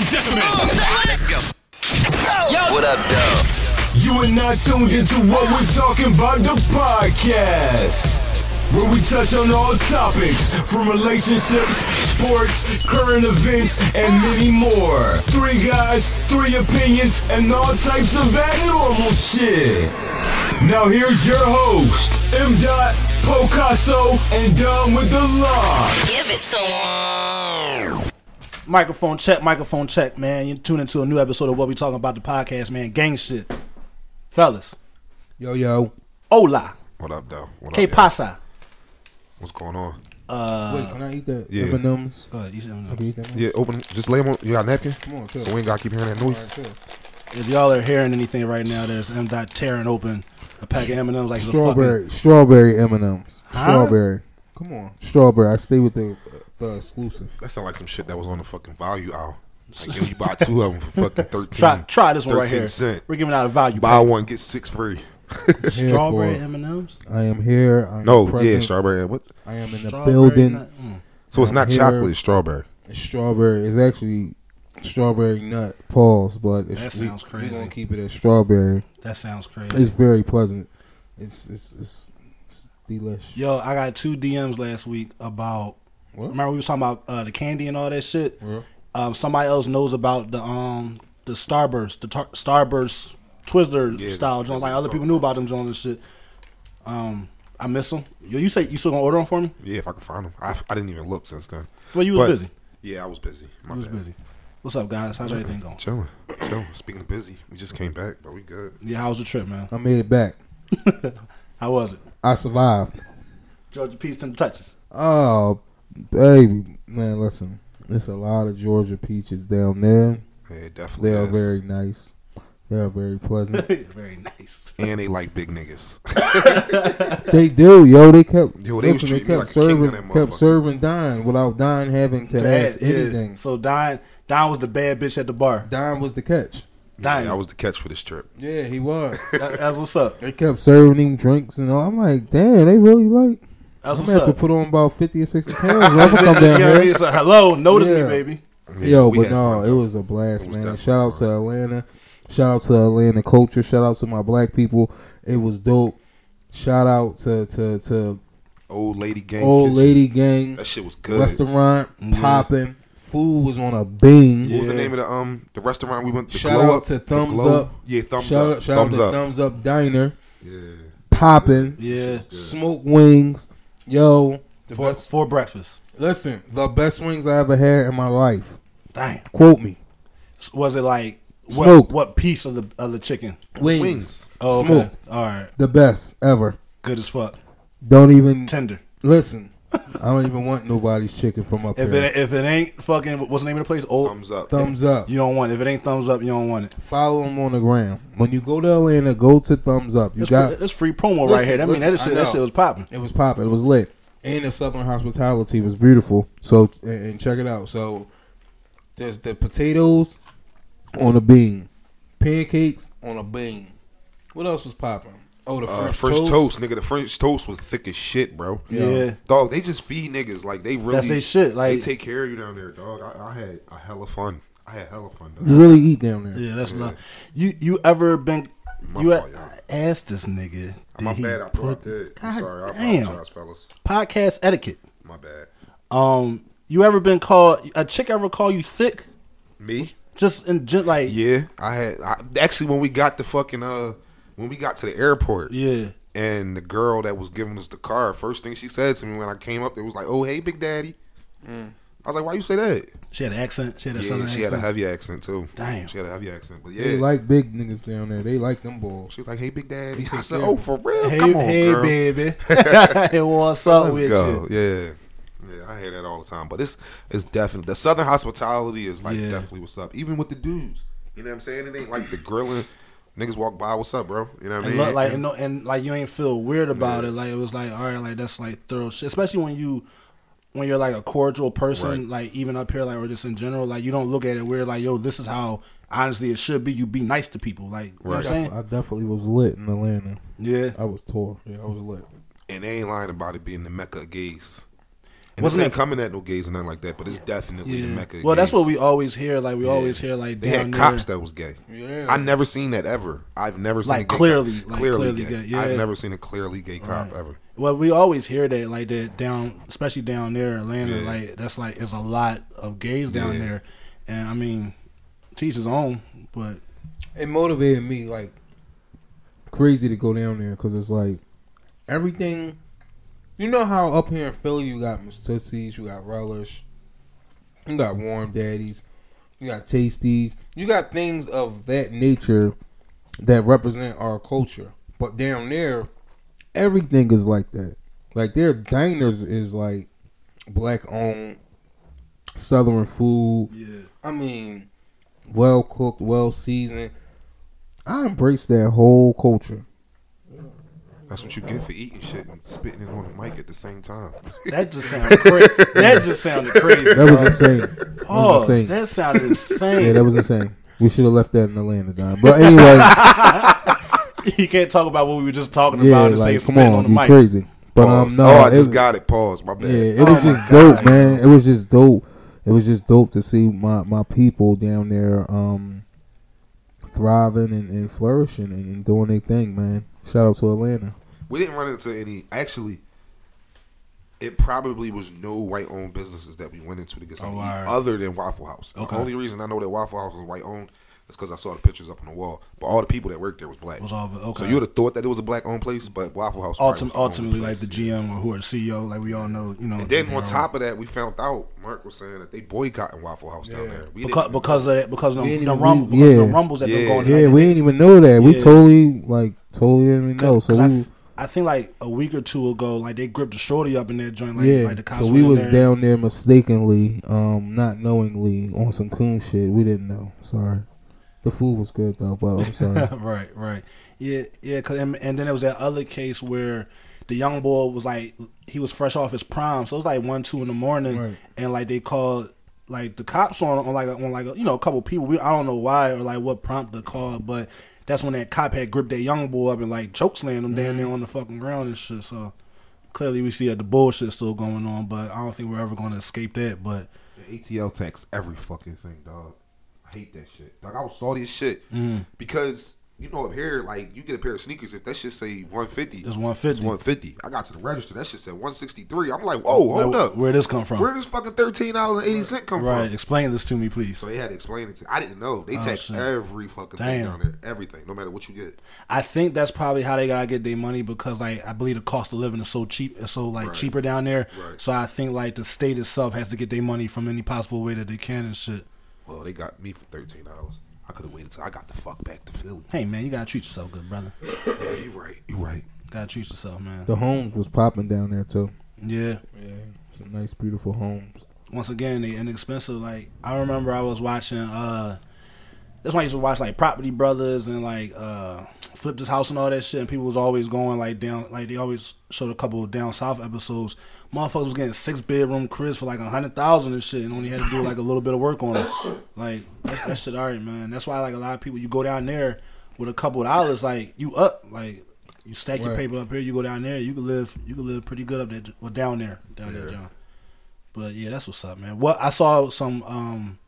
and gentlemen. Oh, let's go. What up, though? You are not tuned into what we're talking about the podcast. Where we touch on all topics from relationships, sports, current events, and many more. Three guys, three opinions, and all types of abnormal shit. Now here's your host, M. Dot, Picasso, and Dom with the locks. Give it to him. Microphone check, microphone check, man. You tune into a new episode of what we talking about the podcast, man. Gang shit, fellas. Yo, yo. Hola, What up, though? What que up, y'all? pasa? What's going on? Uh, Wait, can I eat that yeah. M&M's? Go ahead, you should I know. can eat that. Yeah, open. Just lay them on. You got a napkin? Come on, chill. So we ain't got to keep hearing that noise. If y'all are hearing anything right now, there's M. Dot tearing open a pack of M and M's like it's a Strawberry, fucking. strawberry M&M's. Huh? Strawberry. Come on, strawberry. I stay with the the exclusive. That sound like some shit that was on the fucking value aisle. Like, yo, you buy two of them for fucking 13 Try, try this one right 13 here. cent. We're giving out a value. Buy pack. one, get six free. Strawberry M and M's. I am here. I am No, present. yeah, strawberry. What? I am in the building. Mm. So it's I'm not here. chocolate, it's strawberry. It's strawberry. It's actually strawberry nut. Pause, but it's, That we- sounds We crazy. gonna keep it as strawberry. That sounds crazy. It's very pleasant. It's it's it's, it's delish. Yo, I got two DMs last week about. What? Remember we was talking about uh, the candy and all that shit. Yeah. Um, somebody else knows about the um the Starburst, the tar- Starburst Twizzler Yeah, style the- joints. Like other people knew about them joints and shit. Um, I miss them. Yo, you say you still gonna order them for me? Yeah, if I can find them. I, I didn't even look since then. Well, you was But- busy. Yeah, I was busy. My You was bad. busy. What's up, guys? How's everything going? Chilling. Chilling. Speaking of busy, we just came back, but we good. Yeah, how was the trip, man? I made it back. How was it? I survived. Georgia Peach and touches. Oh, baby, man, listen. There's a lot of Georgia peaches down there. Yeah, it definitely They are is. very nice. They are very pleasant. Very nice. And they like big niggas. they do, yo. They kept Yo, they was listen, they kept like serving, of that kept serving Don without Don having to ask Dad, yeah. anything. So Don, Don was the bad bitch at the bar. Don was the catch. Don, yeah, I was the catch for this trip. Yeah, he was. that, that's what's up. they kept serving him drinks and all. I'm like, damn, they really like. That's I'm gonna have up. to put on about fifty or sixty pounds. when I come You down know what I mean? here. So, hello, notice Yeah. me, baby. Yeah, Yo, but no, it was a blast, was man. Shout out to. Atlanta. Shout out to Atlanta culture. Shout out to my black people. It was dope. Shout out to to to Old lady gang. old kitchen. lady gang That shit was good. restaurant Yeah. popping. Food was on a beam. What was the name of the um the restaurant we went? to? Shout glow out up, to Thumbs Up. Yeah, thumbs shout up. out, shout thumbs out to up. Thumbs Up Diner. Yeah. Popping. Yeah, Smoke wings. Yo. For best, for breakfast. listen, the best wings I ever had in my life. Dang, Quote me. was it like what? Smoked. What piece of the of the chicken? Wings. Wings. Oh, okay. Smoked. All right, The best ever. good as fuck. Don't even Tender. listen. I don't even want nobody's chicken from up If there. it if it ain't fucking what's the name of the place? Old. Thumbs up. Thumbs up. You don't want it. If it ain't thumbs up, you don't want it. Follow them on the gram. When you go to Atlanta, go to Thumbs Up. You It's, got free, it's free promo right Listen, here. I mean, that shit that shit was popping. it was popping. It was lit, and the Southern hospitality was beautiful. So and, and check it out. So there's the potatoes on a bean, pancakes on a bean. What else was popping? Oh, the Uh, French, French toast. toast. nigga. The French toast was thick as shit, bro. Yeah. Dog, they just feed niggas like they really. That's they shit, like- they take care of you down there, dog. I, I had a hell hella fun. I had hella fun. Dog. You really eat down there. Yeah, that's not. You you ever been? My you fault, a- y'all. asked this nigga. My did he bad. I thought I put- did. I'm sorry. I damn. apologize, fellas. Podcast etiquette. My bad. Um, you ever been called a chick ever call you thick? Me? Just in gen- like Yeah, I had. I, actually, when we got the fucking uh, when we got to the airport, yeah. and the girl that was giving us the car, first thing she said to me when I came up there was like, "Oh, hey, Big Daddy." Mm. I was like, "Why you say that?" She had an accent. She had a Yeah, southern she had a heavy accent too. Damn. she had a heavy accent. But yeah, They like big niggas down there. They like them balls. she was like, "Hey, Big Daddy." They I said, "Oh, for real? Hey, Come on, hey, girl. baby. hey, what's up Let's with go." you? Yeah. Yeah, I hear that all the time, but it's it's definitely the Southern hospitality is like Yeah. definitely what's up. Even with the dudes, you know what I'm saying? It ain't like the grilling. Niggas walk by, what's up, bro? You know what I mean? look, like and, no, and like you ain't feel weird about it. Like it was like all right, like that's like thorough shit. Especially when you when you're like a cordial person, Right. like even up here, like or just in general, like you don't look at it weird. Like yo, this is how honestly it should be. You be nice to people. Like you know what I'm saying? I definitely was lit in Atlanta. Yeah. I was tore. Yeah, I was lit. and they ain't lying about it being the mecca of gays. And Wasn't this ain't it- coming at no gays or nothing like that, but it's definitely the mecca. of Well, that's what we always hear. Like we Yeah. always hear like They down had there. cops that was gay. Yeah. I never seen that ever. I've never seen Like a gay clearly- cop. like clearly, clearly gay. gay, yeah. I've never seen a clearly gay cop ever. Well, we always hear that like that down, especially down there, in Atlanta. Yeah. Like that's like it's a lot of gays down Yeah. there, and I mean, teach his own. But it motivated me like crazy to go down there because it's like everything. You know how up here in Philly you got Miss Tootsies, you got Relish, you got Warm Daddies, you got Tasties, you got things of that nature that represent our culture. But down there, everything is like that. Like their diners is like black owned, southern food. yeah, I mean, well cooked, well seasoned. I embrace that whole culture. That's what you get for eating shit and spitting it on the mic at the same time. that just sounded crazy. that just sounded crazy. That was insane. That was Oh, insane. that sounded insane. Yeah, that was insane. We should have left that in Atlanta, Don. But anyway, you can't talk about what we were just talking yeah, about and say like come spit on on, the you mic. crazy. But um, no, oh, I it just was- got it. Pause. My bad. Yeah, it Oh was just God. dope, man. It was just dope. It was just dope to see my, my people down there um thriving and, and flourishing and, and doing their thing, man. Shout out to Atlanta. We didn't run into any. Actually, it probably was no white owned businesses that we went into to get oh, something Oh, to eat alright. other than Waffle House. Okay. The only reason I know that Waffle House was white owned is because I saw the pictures up on the wall. But all the people that worked there was black. Was all- okay. So you would have thought that it was a black owned place, but Waffle House Ultim- was the ultimately, like the. GM or who are CEO, like we all know, you know. And then on know, top of that, we found out Mark was saying that they boycotting Waffle House down there. We because because of that, because of the, ain't the, even- rum, we- because of the yeah. rumbles that been Yeah. going. Yeah, like, we didn't even know that. We totally like totally didn't even know. So we I, I think like a week or two ago, like they gripped the shorty up in that joint. Like, yeah. like the cops so we was there. down there mistakenly, um, not knowingly on some coon shit. We didn't know. Sorry. The food was good though, but I'm sorry. right, right. Yeah, yeah. Cause, and, and then there was that other case where the young boy was like, he was fresh off his prime, so it was like one, two in the morning, Right. and like they called like the cops on on like on like a, you know a couple people. We I don't know why or like what prompted the call, but that's when that cop had gripped that young boy up and like chokeslammed him down there on the fucking ground and shit. So clearly we see that the bullshit's still going on, but I don't think we're ever going to escape that. But The ATL tax every fucking thing, dog. I hate that shit. Like I was salty as shit Mm. because you know up here, like you get a pair of sneakers if that shit say one fifty, It's 150. It's one fifty. I got to the register, that shit said one sixty three. I'm like, whoa, hold where, up, where this come from? where this fucking thirteen dollars and eighty cent come right, from? Right. Explain this to me, please. So they had to explain it to. I didn't know they Oh, tax shit. every fucking thing Damn. down there, everything, no matter what you get. I think that's probably how they gotta get their money because like I believe the cost of living is so cheap, it's so like Right. cheaper down there. Right. So I think like the state itself has to get their money from any possible way that they can and shit. Well, they got me for thirteen dollars. I could have waited till I got the fuck back to Philly. Hey man, you gotta treat yourself good, brother. Yeah, you right. You right. Gotta treat yourself, man. the homes was popping down there too. Yeah. Yeah, some nice, beautiful homes. Once again, they inexpensive. Like I remember I was watching. uh That's why I used to watch like Property Brothers and like uh Flip This House and all that shit. And people was always going like down, like they always showed a couple of down south episodes. Motherfuckers was getting six bedroom cribs for like a hundred thousand and shit, and only had to do like a little bit of work on it. Like that, that shit, alright, man. That's why like a lot of people, you go down there with a couple of dollars, like you up, like you stack your paper up here, you go down there, you can live, you can live pretty good up there, well down there, down there, Yeah. John. But yeah, that's what's up, man. What I saw some um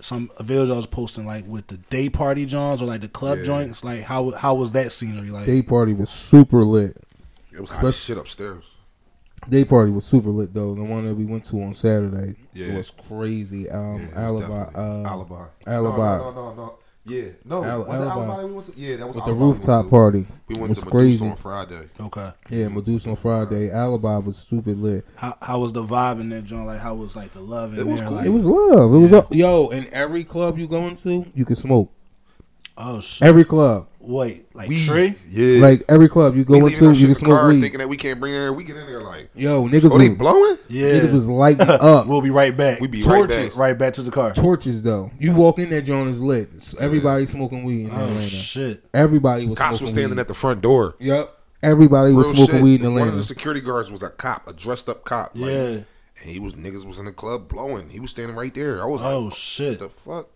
some videos I was posting like with the day party joints or like the club Yeah. joints. Like how how was that scenery? Like Day party was super lit. It was hot Especially- shit upstairs. Day party was super lit though. The one that we went to on Saturday Yeah. was crazy. Um, Yeah, alibi, uh, alibi, alibi. No, no, no, no, no. Yeah, no. Al- was it alibi. alibi we went to? Yeah, that was with the alibi we went rooftop to. party. We went was to Medusa crazy. on Friday. okay, Yeah, Medusa on Friday. Alibi was stupid lit. how how was the vibe in that joint? Like how was like the love in It was there? cool. Like, It was love. It was up. yo. In every club you go into, you can smoke. oh shit. Every club, Wait, like We, tree? yeah. like every club you go we into, you shit can smoke car weed. thinking that we can't bring it in. We get in there like, Yo, niggas oh, they was blowing? Yeah, niggas was lighting up. We'll be right back. We be right back. right back to the car. Torches though. You walk in that joint is lit. It's- Everybody smoking weed in Oh Atlanta. shit. Everybody was Cops smoking was standing weed. at the front door. Yep. Everybody was smoking shit. weed in Atlanta. One of the security guards was a cop, a dressed up cop. like, Yeah. and he was niggas was in the club blowing. He was standing right there. I was Oh like, shit. what the fuck?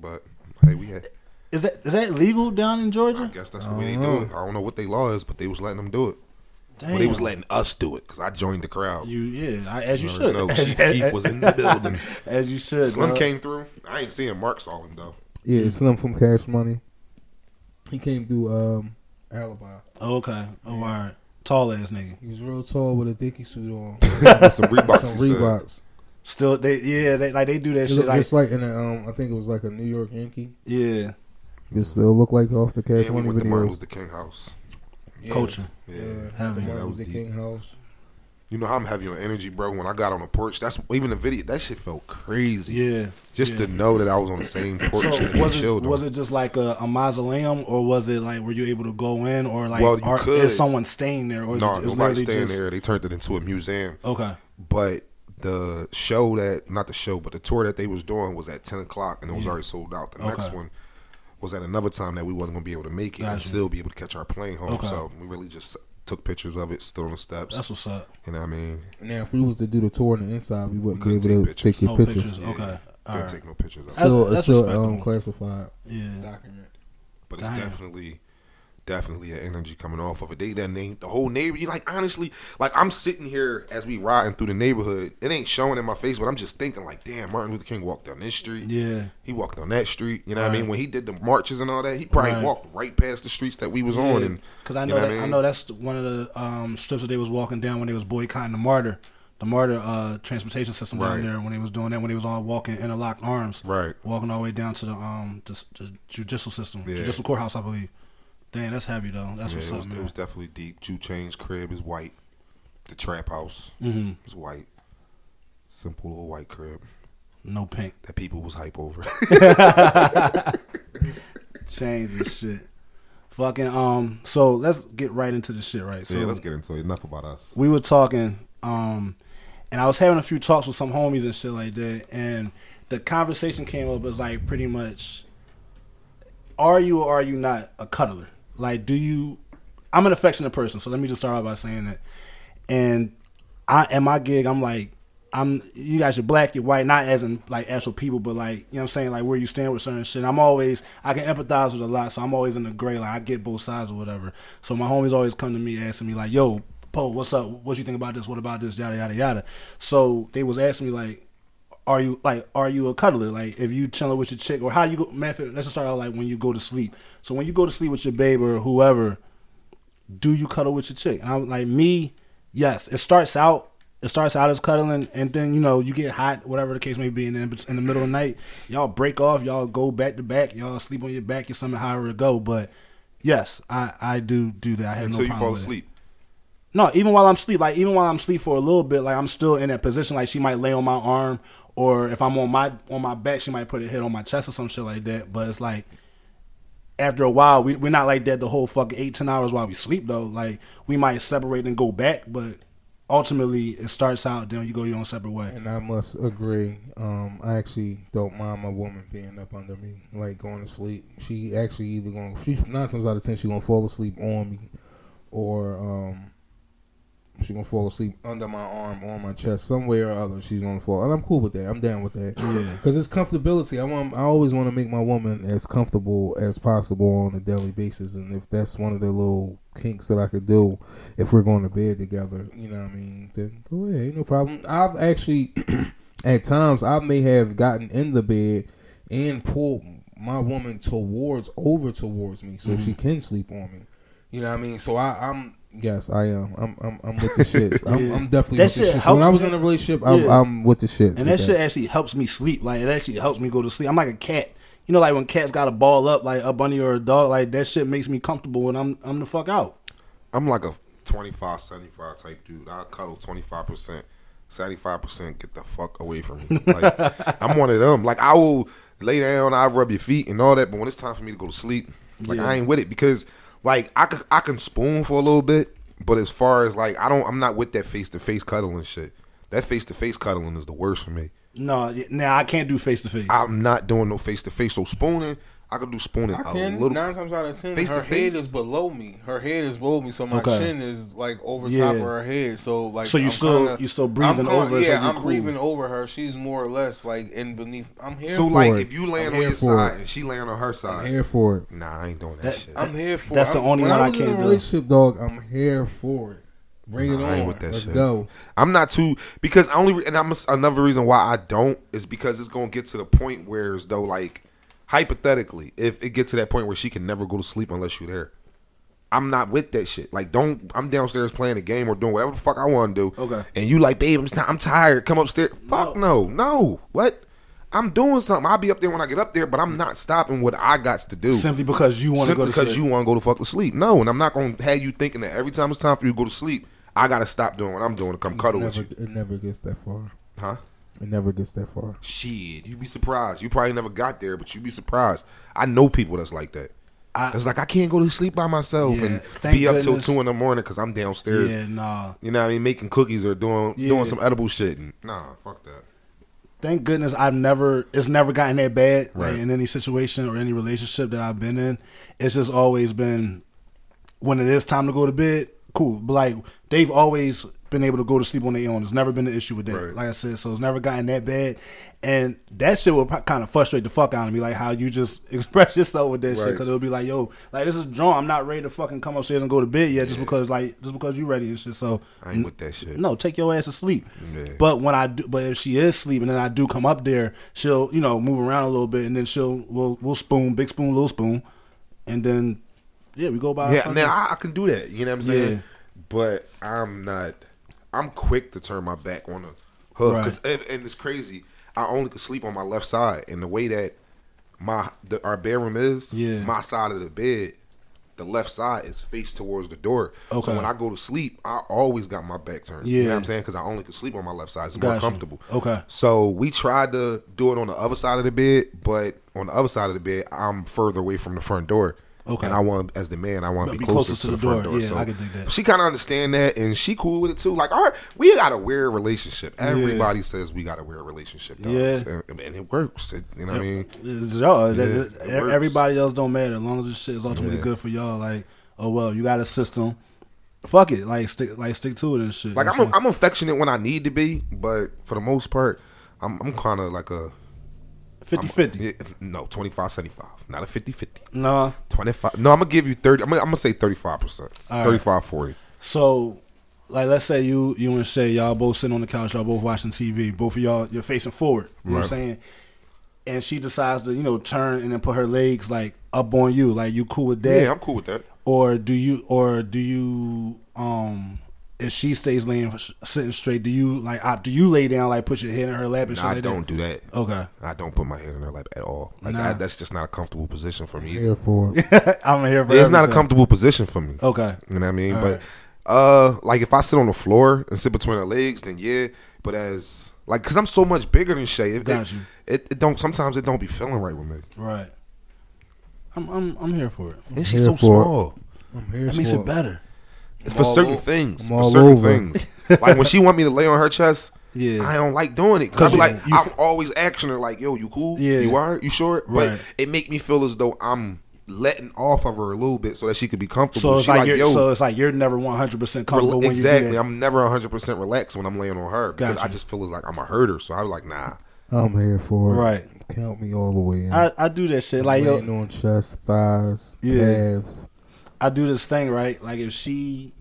But hey, we had. Is that is that legal down in Georgia? I guess that's the way they do it. I don't know what they law is, but they was letting them do it. But they was letting us do it because I joined the crowd. You yeah, I, as you You should. already know, As, Chief Keef was in the building. as you should. Slim dog. came through. I ain't seeing Mark saw him though. Yeah, Slim from Cash Money. He came through um, Alibi. Oh, okay. Oh, all right. Tall ass nigga. He was real tall with a dicky suit on. Some Reeboks. Some. Reeboks. Still, they yeah, they like they do that It shit. looked Like just like in a, um, I think it was like a New York Yankee. yeah, It still look like off the Cash And we Money went to Martin videos. Luther King house. Yeah. coaching. Yeah. Yeah, Heavy. the That Martin was Luther deep. King house. You know how I'm heavy on energy, bro. When I got on the porch, that's even the video. That shit felt crazy. Yeah. Just yeah. to know that I was on the same porch So that he was it chilled was on. it just like a, a mausoleum, or was it like were you able to go in, or like Well, are, could. is someone staying there, or is No, it, nobody staying just, there. They turned it into a museum. Okay, But the show that not the show, but the tour that they was doing was at ten o'clock and it was already sold out. The next one was at another time that we wasn't gonna be able to make it and still be able to catch our plane home. Okay. So we really just took pictures of it, stood on the steps. that's what's up. you know what I mean? Now, if we was to do the tour on the inside, we wouldn't be Couldn't able take to take your No pictures. pictures. Okay, all Couldn't take no pictures of it. Still, That's it's still um, classified Yeah, document. But it's Damn. definitely definitely an energy coming off of it. They that name the whole neighborhood. Like honestly, like I'm sitting here as we riding through the neighborhood. It ain't showing in my face, but I'm just thinking like, damn, Martin Luther King walked down this street. yeah. He walked down that street. You know what I mean? When he did the marches and all that, he probably Right. walked right past the streets that we was on. And Because I you know, that, I, mean? know that's one of the um, strips that they was walking down when they was boycotting the MARTA, the MARTA uh, transportation system down there when they was doing that when they was all walking interlocked arms, Right. Walking all the way down to the um the, the judicial system, Yeah. judicial courthouse, I believe. Damn, that's heavy though. That's Yeah, what's it, was, up, it was definitely deep. 2 Chainz's crib is white. The trap house hmm is white. Simple little white crib No pink that people was hype over. chains and shit. Fucking um. So let's get right into the shit, right? So yeah, let's get into it. Enough about us. we were talking, um, and I was having a few talks with some homies and shit like that, and the conversation came up as like pretty much, are you or are you not a cuddler? Like, do you? I'm an affectionate person, so let me just start out by saying that. And I at my gig, I'm like, I'm you guys are black, you're white, not as in like actual people, but like you know what I'm saying, like where you stand with certain shit. I'm always I can empathize with a lot, so I'm always in the gray, like I get both sides or whatever. So my homies always come to me asking me like, "Yo, Poe, what's up? What you think about this? What about this? Yada yada yada." So they was asking me like, "Are you like are you a cuddler? Like if you chilling with your chick or how you go?" Man, let's just start out like when you go to sleep. So when you go to sleep with your babe or whoever, do you cuddle with your chick? And I'm like, me, yes. It starts out, it starts out as cuddling, and then you know you get hot, whatever the case may be, and then in the middle of the night, y'all break off, y'all go back to back, y'all sleep on your back, your stomach, however it go. But yes, I I do do that. I have Until no you fall asleep. No, even while I'm asleep, like even while I'm asleep for a little bit, like I'm still in that position. Like she might lay on my arm, or if I'm on my on my back, she might put her head on my chest or some shit like that. But it's like after a while, we we're not like that the whole fucking eight ten hours while we sleep though. Like we might separate and go back, but ultimately it starts out then you go your own separate way. And I must agree. Um, I actually don't mind my woman being up under me, like going to sleep. She actually either going she nine times out of ten she gonna fall asleep on me, or um, she gonna fall asleep under my arm, or on my chest, somewhere or other. She's gonna fall, and I'm cool with that. I'm down with that. Yeah. because it's comfortability. I want. I always want to make my woman as comfortable as possible on a daily basis, and if that's one of the little kinks that I could do, if we're going to bed together, you know what I mean, then go ahead, ain't no problem. I've actually, at times, I may have gotten in the bed and pulled my woman towards over towards me so mm-hmm. she can sleep on me. You know what I mean? So I, I'm yes, I am. I'm I'm, I'm with the shits. I'm, I'm definitely That with the shit shits. When I was me- in a relationship, I'm, Yeah. I'm with the shits. And with that shit actually helps me sleep. Like it actually helps me go to sleep. I'm like a cat. You know, like when cats got a ball up, like a bunny or a dog, like that shit makes me comfortable and I'm I'm the fuck out. I'm like a 25, 75 type dude. I cuddle 25%. 75% get the fuck away from me. Like, I'm one of them. Like, I will lay down, I rub your feet and all that, but when it's time for me to go to sleep, like, Yeah. I ain't with it because, like, I can, I can spoon for a little bit, but as far as, like, I don't, I'm not with that face to face cuddling shit. That face to face cuddling is the worst for me. No, now I can't do face to face. I'm not doing no face to face. So, spooning, I can do spooning I a can. little. Nine times out of ten, Face to her face? head is below me. Her head is below me, so my Okay. chin is like over Yeah. top of her head. So like, So you I'm still- kinda- you still I'm breathing kinda- over it, so Yeah, I'm cool. breathing over her. She's more or less like in beneath. I'm here. So, for like, it. if you land I'm on your side it. and she laying on her side, I'm here for it. nah, I ain't doing that, That- shit. I'm here for. It. That's it. the only when one I I was in can't a do. relationship, dog. I'm here for it. Bring it on. with that Let's shit. go. I'm not too because I only and I'm another reason why I don't is because it's gonna get to the point where as though like hypothetically, if it gets to that point where she can never go to sleep unless you're there. I'm not with that shit. Like, don't. I'm downstairs playing a game or doing whatever the fuck I want to do. Okay. And you like, babe, I'm, st- I'm tired. Come upstairs. Fuck no, no. What? I'm doing something. I'll be up there when I get up there, but I'm not stopping what I got to do. Simply because you want to Simply go to because sleep. you want to go to fuck to sleep. No, and I'm not gonna have you thinking that every time it's time for you to go to sleep, I gotta stop doing what I'm doing to come It's cuddle never, with you. It never gets that far. Huh? It never gets that far. Shit, you'd be surprised. You probably never got there, but you'd be surprised. I know people that's like that. I- it's like I can't go to sleep by myself Yeah, and thank be up goodness. till two in the morning because I'm downstairs. yeah, nah. You know what I mean? Making cookies or doing Yeah. doing some edible shit. And, nah, fuck that. Thank goodness I've never. It's never gotten that bad like, Right. in any situation or any relationship that I've been in. It's just always been when it is time to go to bed. Cool, but like they've always been able to go to sleep on their own. It's never been an issue with that. Right. Like I said, so it's never gotten that bad. And that shit will kind of frustrate the fuck out of me, like how you just express yourself with that shit. Because it'll be like, yo, like this is drunk. I'm not ready to fucking come upstairs and go to bed yet, just because like just because you ready and shit. So I ain't with that shit. no, take your ass to sleep. Yeah. But when I do, but if she is sleeping and I do come up there, she'll you know move around a little bit and then she'll we'll we'll spoon, big spoon, little spoon, and then yeah, we go by. Yeah, now I, I can do that. You know what I'm saying? Yeah. But I'm not. I'm quick to turn my back on the hook, 'Cause- and, and it's crazy. I only could sleep on my left side, and the way that my the, our bedroom is, Yeah. my side of the bed, the left side is faced towards the door. Okay. So when I go to sleep, I always got my back turned. You know Yeah. what I'm saying? Because I only could sleep on my left side. It's more Gotcha. comfortable. Okay. So we tried to do it on the other side of the bed, but on the other side of the bed, I'm further away from the front door. Okay. And I want, as the man, I want to Be be closer, closer to, the, front door. Yeah, so I can dig that. She kind of understand that, and she cool with it too. Like, all right, we got a weird relationship. Everybody says we got a weird relationship. dogs. Yeah. and, uh, and it works. It, you know what I mean? Y'all. Yeah, it that- everybody else don't matter as long as this shit is ultimately Yeah. good for y'all. Like, oh well, you got a system. Fuck it, like stick, like stick to it and shit. Like, I'm, a, I'm affectionate when I need to be, but for the most part, I'm, I'm kind of like a 50 50. yeah, no 25 75, not a 50 50. No. 25. 25. No, I'm gonna give you 30. I'm gonna, I'm gonna say 35 percent. All right. 35 40. So, like, let's say you you and Shay, y'all both sitting on the couch, y'all both watching TV. Both of y'all, you're facing forward. You know what I'm saying? And she decides to, you know, turn and then put her legs like up on you. Like, you cool with that? Yeah, I'm cool with that. or do you or do you um if she stays laying sitting straight do you like uh, do you lay down like put your head in her lap and Nah, shit I like don't that? do that. okay I don't put my head in her lap at all. Like Nah. I, that's just not a comfortable position for me. Either. Here for i'm here for Yeah, it's not a comfortable position for me. okay You know what I mean? All but uh, like if I sit on the floor and sit between her legs, then yeah. But as like, cause I'm so much bigger than Shay. It, Got it, you. It, it don't. Sometimes it don't be feeling right with me. right i'm i'm i'm here for it And she's so for it. small. I'm here for it. that makes it better It's I'm for certain over- things. I'm For certain over. things. like when she want me to lay on her chest, Yeah. I don't like doing it. Cause I 'Cause be you- like, you- I'm always asking her like, "Yo, you cool? Yeah. you are? You sure?" Right. But it make me feel as though I'm letting off of her a little bit so that she could be comfortable. so it's She like, you're yo, so it's like you're never 100% comfortable Rel- when exactly. you do. I'm never 100 percent relaxed when I'm laying on her because Gotcha. I just feel as like I'm a herder. So I was like, nah. I'm here for it. Right. Count me all the way in. I, I do that shit like yo Laying on chest, thighs, Yeah. calves. I do this thing right. Like if she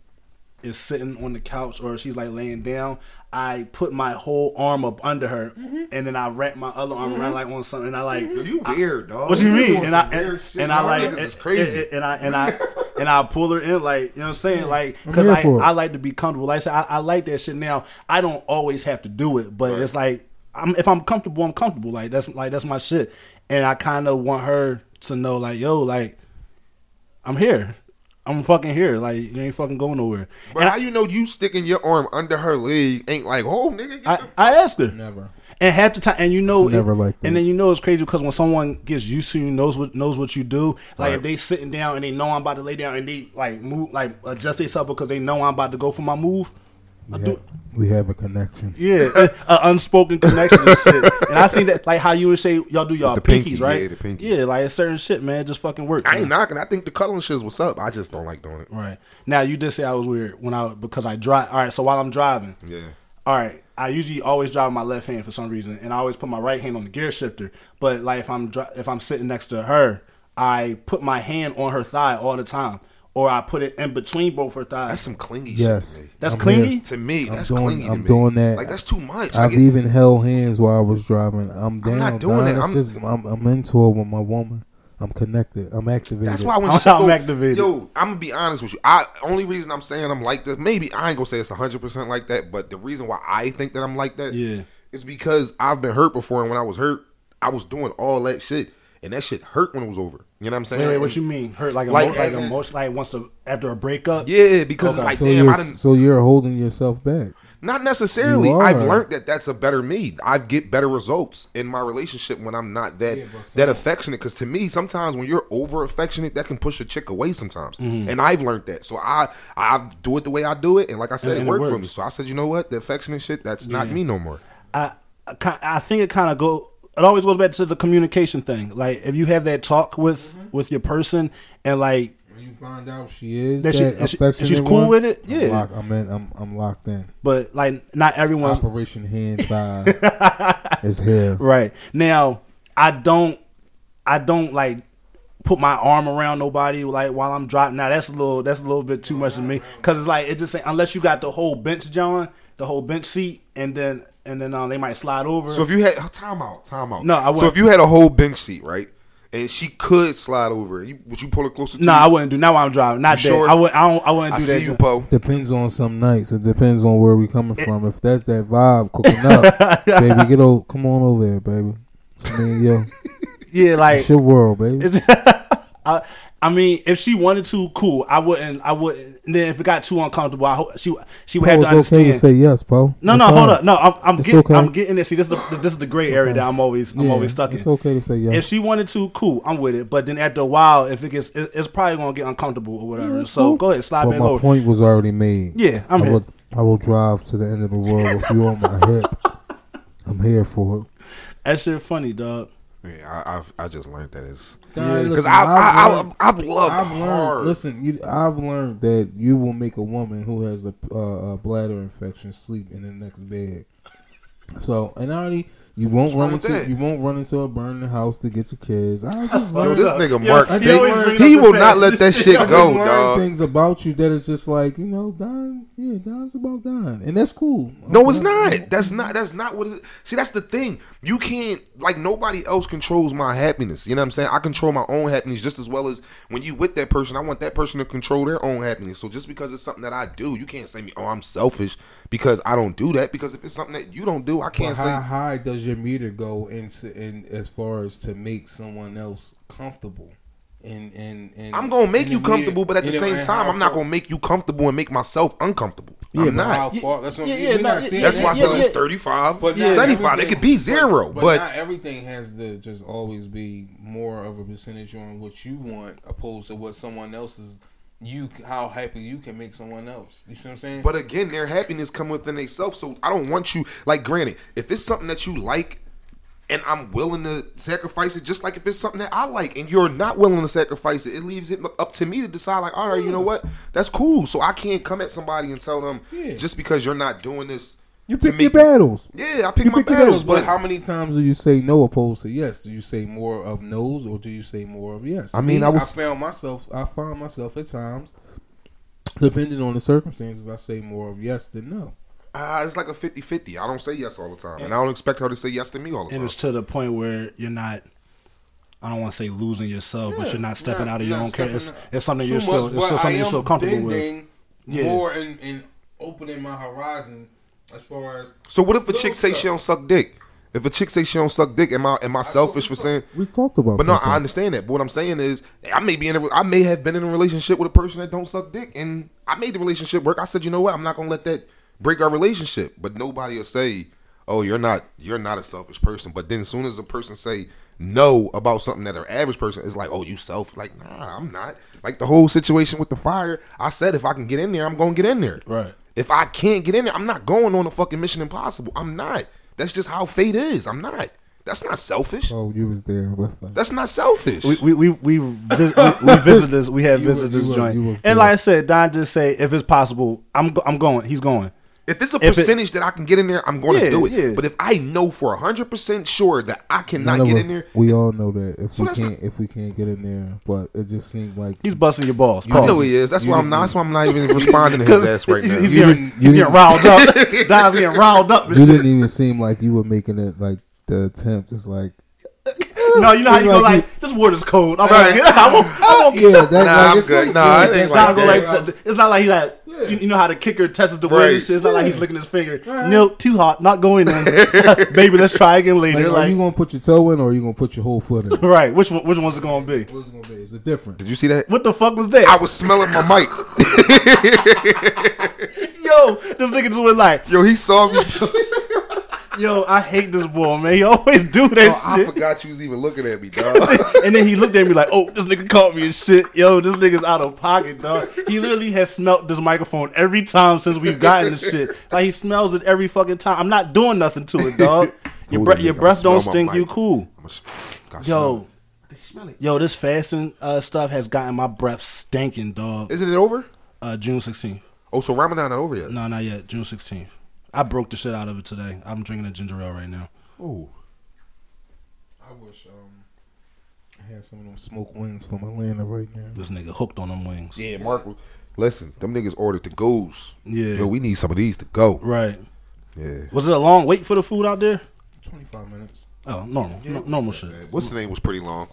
is sitting on the couch or she's like laying down, I put my whole arm up under her, and then I wrap my other arm around like on something. And I like, Yo, you weird, dog. what you mean? And I some weird and, shit. and I Y'all like, it's crazy. and- and I and I and I pull her in like, you know what I'm saying? Like, because I. I like to be comfortable. Like I said, I, I like that shit. Now I don't always have to do it, but it's like. I'm, if I'm comfortable, I'm comfortable. Like that's like that's my shit, and I kind of want her to know, like, yo, like I'm here. I'm fucking here. Like you ain't fucking going nowhere. But And how you know you sticking your arm under her leg ain't like, oh nigga, get I, the- I asked her. Never. And half the time, and you know, It's never like that. and then you know it's crazy because when someone gets used to you, knows what knows what you do. Like Right. if they sitting down and they know I'm about to lay down and they like move, like adjust themselves because they know I'm about to go for my move. I We do, have, we have a connection. yeah, an unspoken connection and shit. And I think that like how you would say y'all do y'all The pinkies, pinky, right? yeah, the pinky. Yeah, like a certain shit, man. Just fucking work. I man. ain't knocking. I think the cuddling shit is what's up. I just don't like doing it. Right now, you did say I was weird when I because I drive. All right, so while I'm driving, Yeah. all right, I usually always drive my left hand for some reason, and I always put my right hand on the gear shifter. But like if I'm dri- if I'm sitting next to her, I put my hand on her thigh all the time, or I put it in between both her thighs. That's some clingy Yes. shit. To me. That's I'm clingy. here. To me, I'm that's doing- clingy. To I'm me. doing that. Like that's too much. I've Like, it- even held hands while I was driving. I'm down. not doing dog. it. It's I'm- just- I'm, I'm into it with my woman. I'm connected. I'm activated. That's why when I'm- shit I'm go, activated. Yo, I'm gonna be honest with you. I only reason I'm saying I'm like this, maybe I ain't gonna say it's 100 percent like that, but the reason why I think that I'm like that, Yeah. is because I've been hurt before, and when I was hurt, I was doing all that shit, and that shit hurt when it was over. You know what I'm saying? Wait, wait, what you mean? Hurt like Like, emo- like as in- emotion, like once the after a breakup. Yeah, because Okay. it's like, so damn, you're I didn't. so you're holding yourself back. Not necessarily. You I've are. learned that that's a better me. I get better results in my relationship when I'm not that Yeah, but that affectionate. Because to me, sometimes when you're over affectionate, that can push a chick away. Sometimes, Mm-hmm. and I've learned that. So I I do it the way I do it, and like I said, And- it and it worked for works. me. So I said, you know what, the affectionate shit, that's not me no more. I I ki- I think it kind of go. It always goes back to the communication thing. Like if you have that talk with Mm-hmm. with your person and like When you find out she is That that, she- and she- she's cool one, with it? I'm Yeah. locked- I'm in. I'm I'm locked in. but like not everyone Operation Hand Thigh is here. right now I don't I don't like put my arm around nobody like while I'm dropping. Now that's a little that's a little bit too much for me because it's like it just ain't- unless you got the whole bench, John, the whole bench seat, and then and then um, they might slide over. So if you had oh, time out, time out. No, I wouldn't. So if you had a whole bench seat, right, and she could slide over, you, would you pull her closer? to no, you? I wouldn't do. Now I'm driving, not that. sure? I would. I don't. I wouldn't I do see that. you, John. Poe. Depends on some nights. It depends on where we coming from. If that's that vibe cooking up, baby, get over. Come on over here, baby. I mean, yo, Yeah, like it's your world, baby. I, I mean, if she wanted to, cool. I wouldn't. I wouldn't. And then if it got too uncomfortable, I hope she she would Poe, have to it's okay to say yes, bro. no, It's no, hold fine. up. No, I'm, I'm It's getting. okay. I'm getting there. See, this is the this is the gray area that I'm always I'm Yeah, always stuck in. It's okay to say yes. If she wanted to, cool, I'm with it. But then after a while, if it gets, it, it's probably gonna get uncomfortable or whatever. so cool. go ahead, slide but back my over. point was already made. Yeah, I'm I here. will, I will drive to the end of the world with you on my hip. I'm here for it. That shit funny, dog. Yeah, I, I've I just learned that Yeah, because listen, I, I've I, I, learned- I've loved I've hard. Listen, you, I've learned that you will make a woman who has a, uh, a bladder infection sleep in the next bed. So, and already you won't run into that? you won't run into a burning house to get your kids. I just Yo, this nigga Yeah, Mark, he Steak, always bring he will not let that shit go, dog. things about you that is just like you know, Don. Yeah, Don's about Don, and that's cool. No, it's not. That's not. That's not what. It, see, that's the thing. You can't like nobody else controls my happiness. You know what I'm saying? I control my own happiness just as well as when you with that person. I want that person to control their own happiness. So just because it's something that I do, you can't say me, oh, I'm selfish because I don't do that. Because if it's something that you don't do, I can't how say. high does your meter go in, in as far as to make someone else comfortable? And and, and I'm gonna make you the meter- comfortable, but at the same time, I'm not gonna make you comfortable and make myself uncomfortable. Yeah, I'm not. how far? That's what Yeah, yeah, we're not That's why I yeah, said it was yeah. 35, But not 75. It could be zero, but, but, not everything has to just always be more of a percentage on what you want, opposed to what someone else is. You how happy you can make someone else. You see what I'm saying? But again, their happiness come within themselves. So I don't want you like granted, if it's something that you like and I'm willing to sacrifice it, just like if it's something that I like and you're not willing to sacrifice it, it leaves it up to me to decide like, all right, you know what? That's cool. So I can't come at somebody and tell them Yeah. just because you're not doing this. You to pick your battles. Yeah, I pick You my pick battles, battles, but but how many times do you say no opposed to yes? Do you say more of no's or do you say more of yes? I mean, Me, I was- found myself. I found myself at times, depending on the circumstances, I say more of yes than no. uh, it's like a 50-50. I don't say yes all the time, and I don't expect her to say yes to me all the time. And it's to the point where you're not. I don't want to say losing yourself, but you're not stepping not- out of your own character. It's, it's something you're still. much, It's still something you're still comfortable with. bending Yeah. More in, in opening my horizon as far as So what if a chick say she don't suck dick? If a chick say she don't suck dick, am I am I selfish for saying? we talked about. But no, that, I understand that. But what I'm saying is, I may be in a, I may have been in a relationship with a person that don't suck dick, and I made the relationship work. I said, you know what, I'm not gonna let that break our relationship. But nobody will say, oh, you're not, you're not a selfish person. But then as soon as a person say no about something that an average person is like, oh, you self, like, nah, I'm not. Like the whole situation with the fire, I said if I can get in there, I'm gonna get in there. Right. If I can't get in there, I'm not going on a fucking Mission Impossible. I'm not. That's just how fate is. I'm not. That's not selfish. Oh, you was there with us. That's not selfish. We we we we, vis- we, we visited this. We have You was- visited you joint, you was and like. I said, Don just say if it's possible, I'm go- I'm going. He's going. If it's a If it- percentage that I can get in there, I'm going to do it. yeah. But if I know for hundred percent sure that I cannot get us- in there, We all know that if So we can't if we can't get in there, but it just seemed like He's busting your balls. I know he is. That's You why I'm didn't- That's why I'm not even responding to his ass right he's, now. he's You getting, he's you getting riled up. Don's getting riled up. you shit. didn't even seem like you were making it like the attempt. It's like No, you know how you go Like like, this water is cold. I'm Right. like, I won't, I won't yeah, that, Nah, like, I'm it's good. Like, Nah, yeah, it ain't It's not, like go that. like the, it's not like he like you, you know how the kicker tests the weight and Right. shit. It's not like he's licking his finger. Nope, too hot, not going in. Baby, let's try again Like, later. are Like, you gonna put your toe in or are you gonna put your whole foot in? right? Which one? Which one's it gonna be? What's it gonna be? Is it different? Did you see that? What the fuck was that? I was smelling my mic. yo, this nigga just went like, Yo, he saw me. Yo, I hate this boy, man. He always do that Oh, I shit. forgot you was even looking at me, dog. and then he looked at me like, "Oh, this nigga caught me and shit." Yo, this nigga's out of pocket, dog. He literally has smelt this microphone every time since we've gotten this shit. Like he smells it every fucking time. I'm not doing nothing to it, dog. Your Fool breath, your breath don't stink. You cool, I'ma s- gotta yo. smell. Yo, this fasting uh, stuff has gotten my breath stinking, dog. Isn't it over? Uh, June 16th. Oh, so Ramadan not over yet? No, not yet. June 16th. I broke the shit out of it today. I'm drinking a ginger ale right now. Ooh. I wish um I had some of them smoked wings from Atlanta right now. This nigga hooked on them wings. Yeah, Mark. Listen, them niggas ordered the goes. Yeah. Yo, we need some of these to go. Right. Yeah. Was it a long wait for the food out there? Twenty five minutes. Oh, normal. No- normal shit. What's the name was pretty long.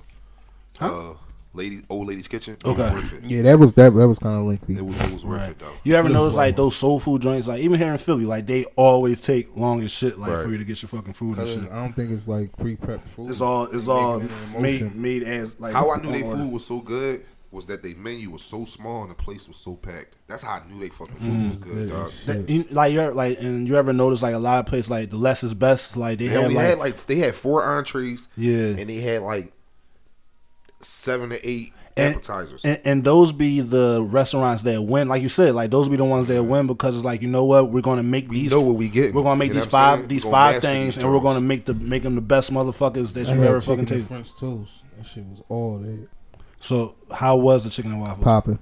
Uh, lady, old lady's kitchen. It Okay. was worth it. Yeah, that was that that was kind of lengthy. It was, it was worth Right. it though. You ever notice like those soul food joints, like even here in Philly, like they always take long as shit, like Right. for you to get your fucking food and 'Cause shit. I don't think it's like pre prepped food. It's all it's all making it in made made as like How I knew on their food was so good was that their menu was so small and the place was so packed. That's how I knew they fucking food Mm. was good, dog. That- you- like you ever, like and you ever notice like a lot of places like the less is best. Like they They have only like, had like they had four entrees. Yeah. and they had like seven to eight and, appetizers. and, and those be the restaurants that win. Like you said, like those be the ones that win because it's like you know what we're gonna make these. We know what we getting. We're gonna make You know these five saying? these five things, these and we're gonna make the make them the best motherfuckers that I you've ever fucking and tasted. French toast. That shit was all that So how was the chicken and waffle? popping.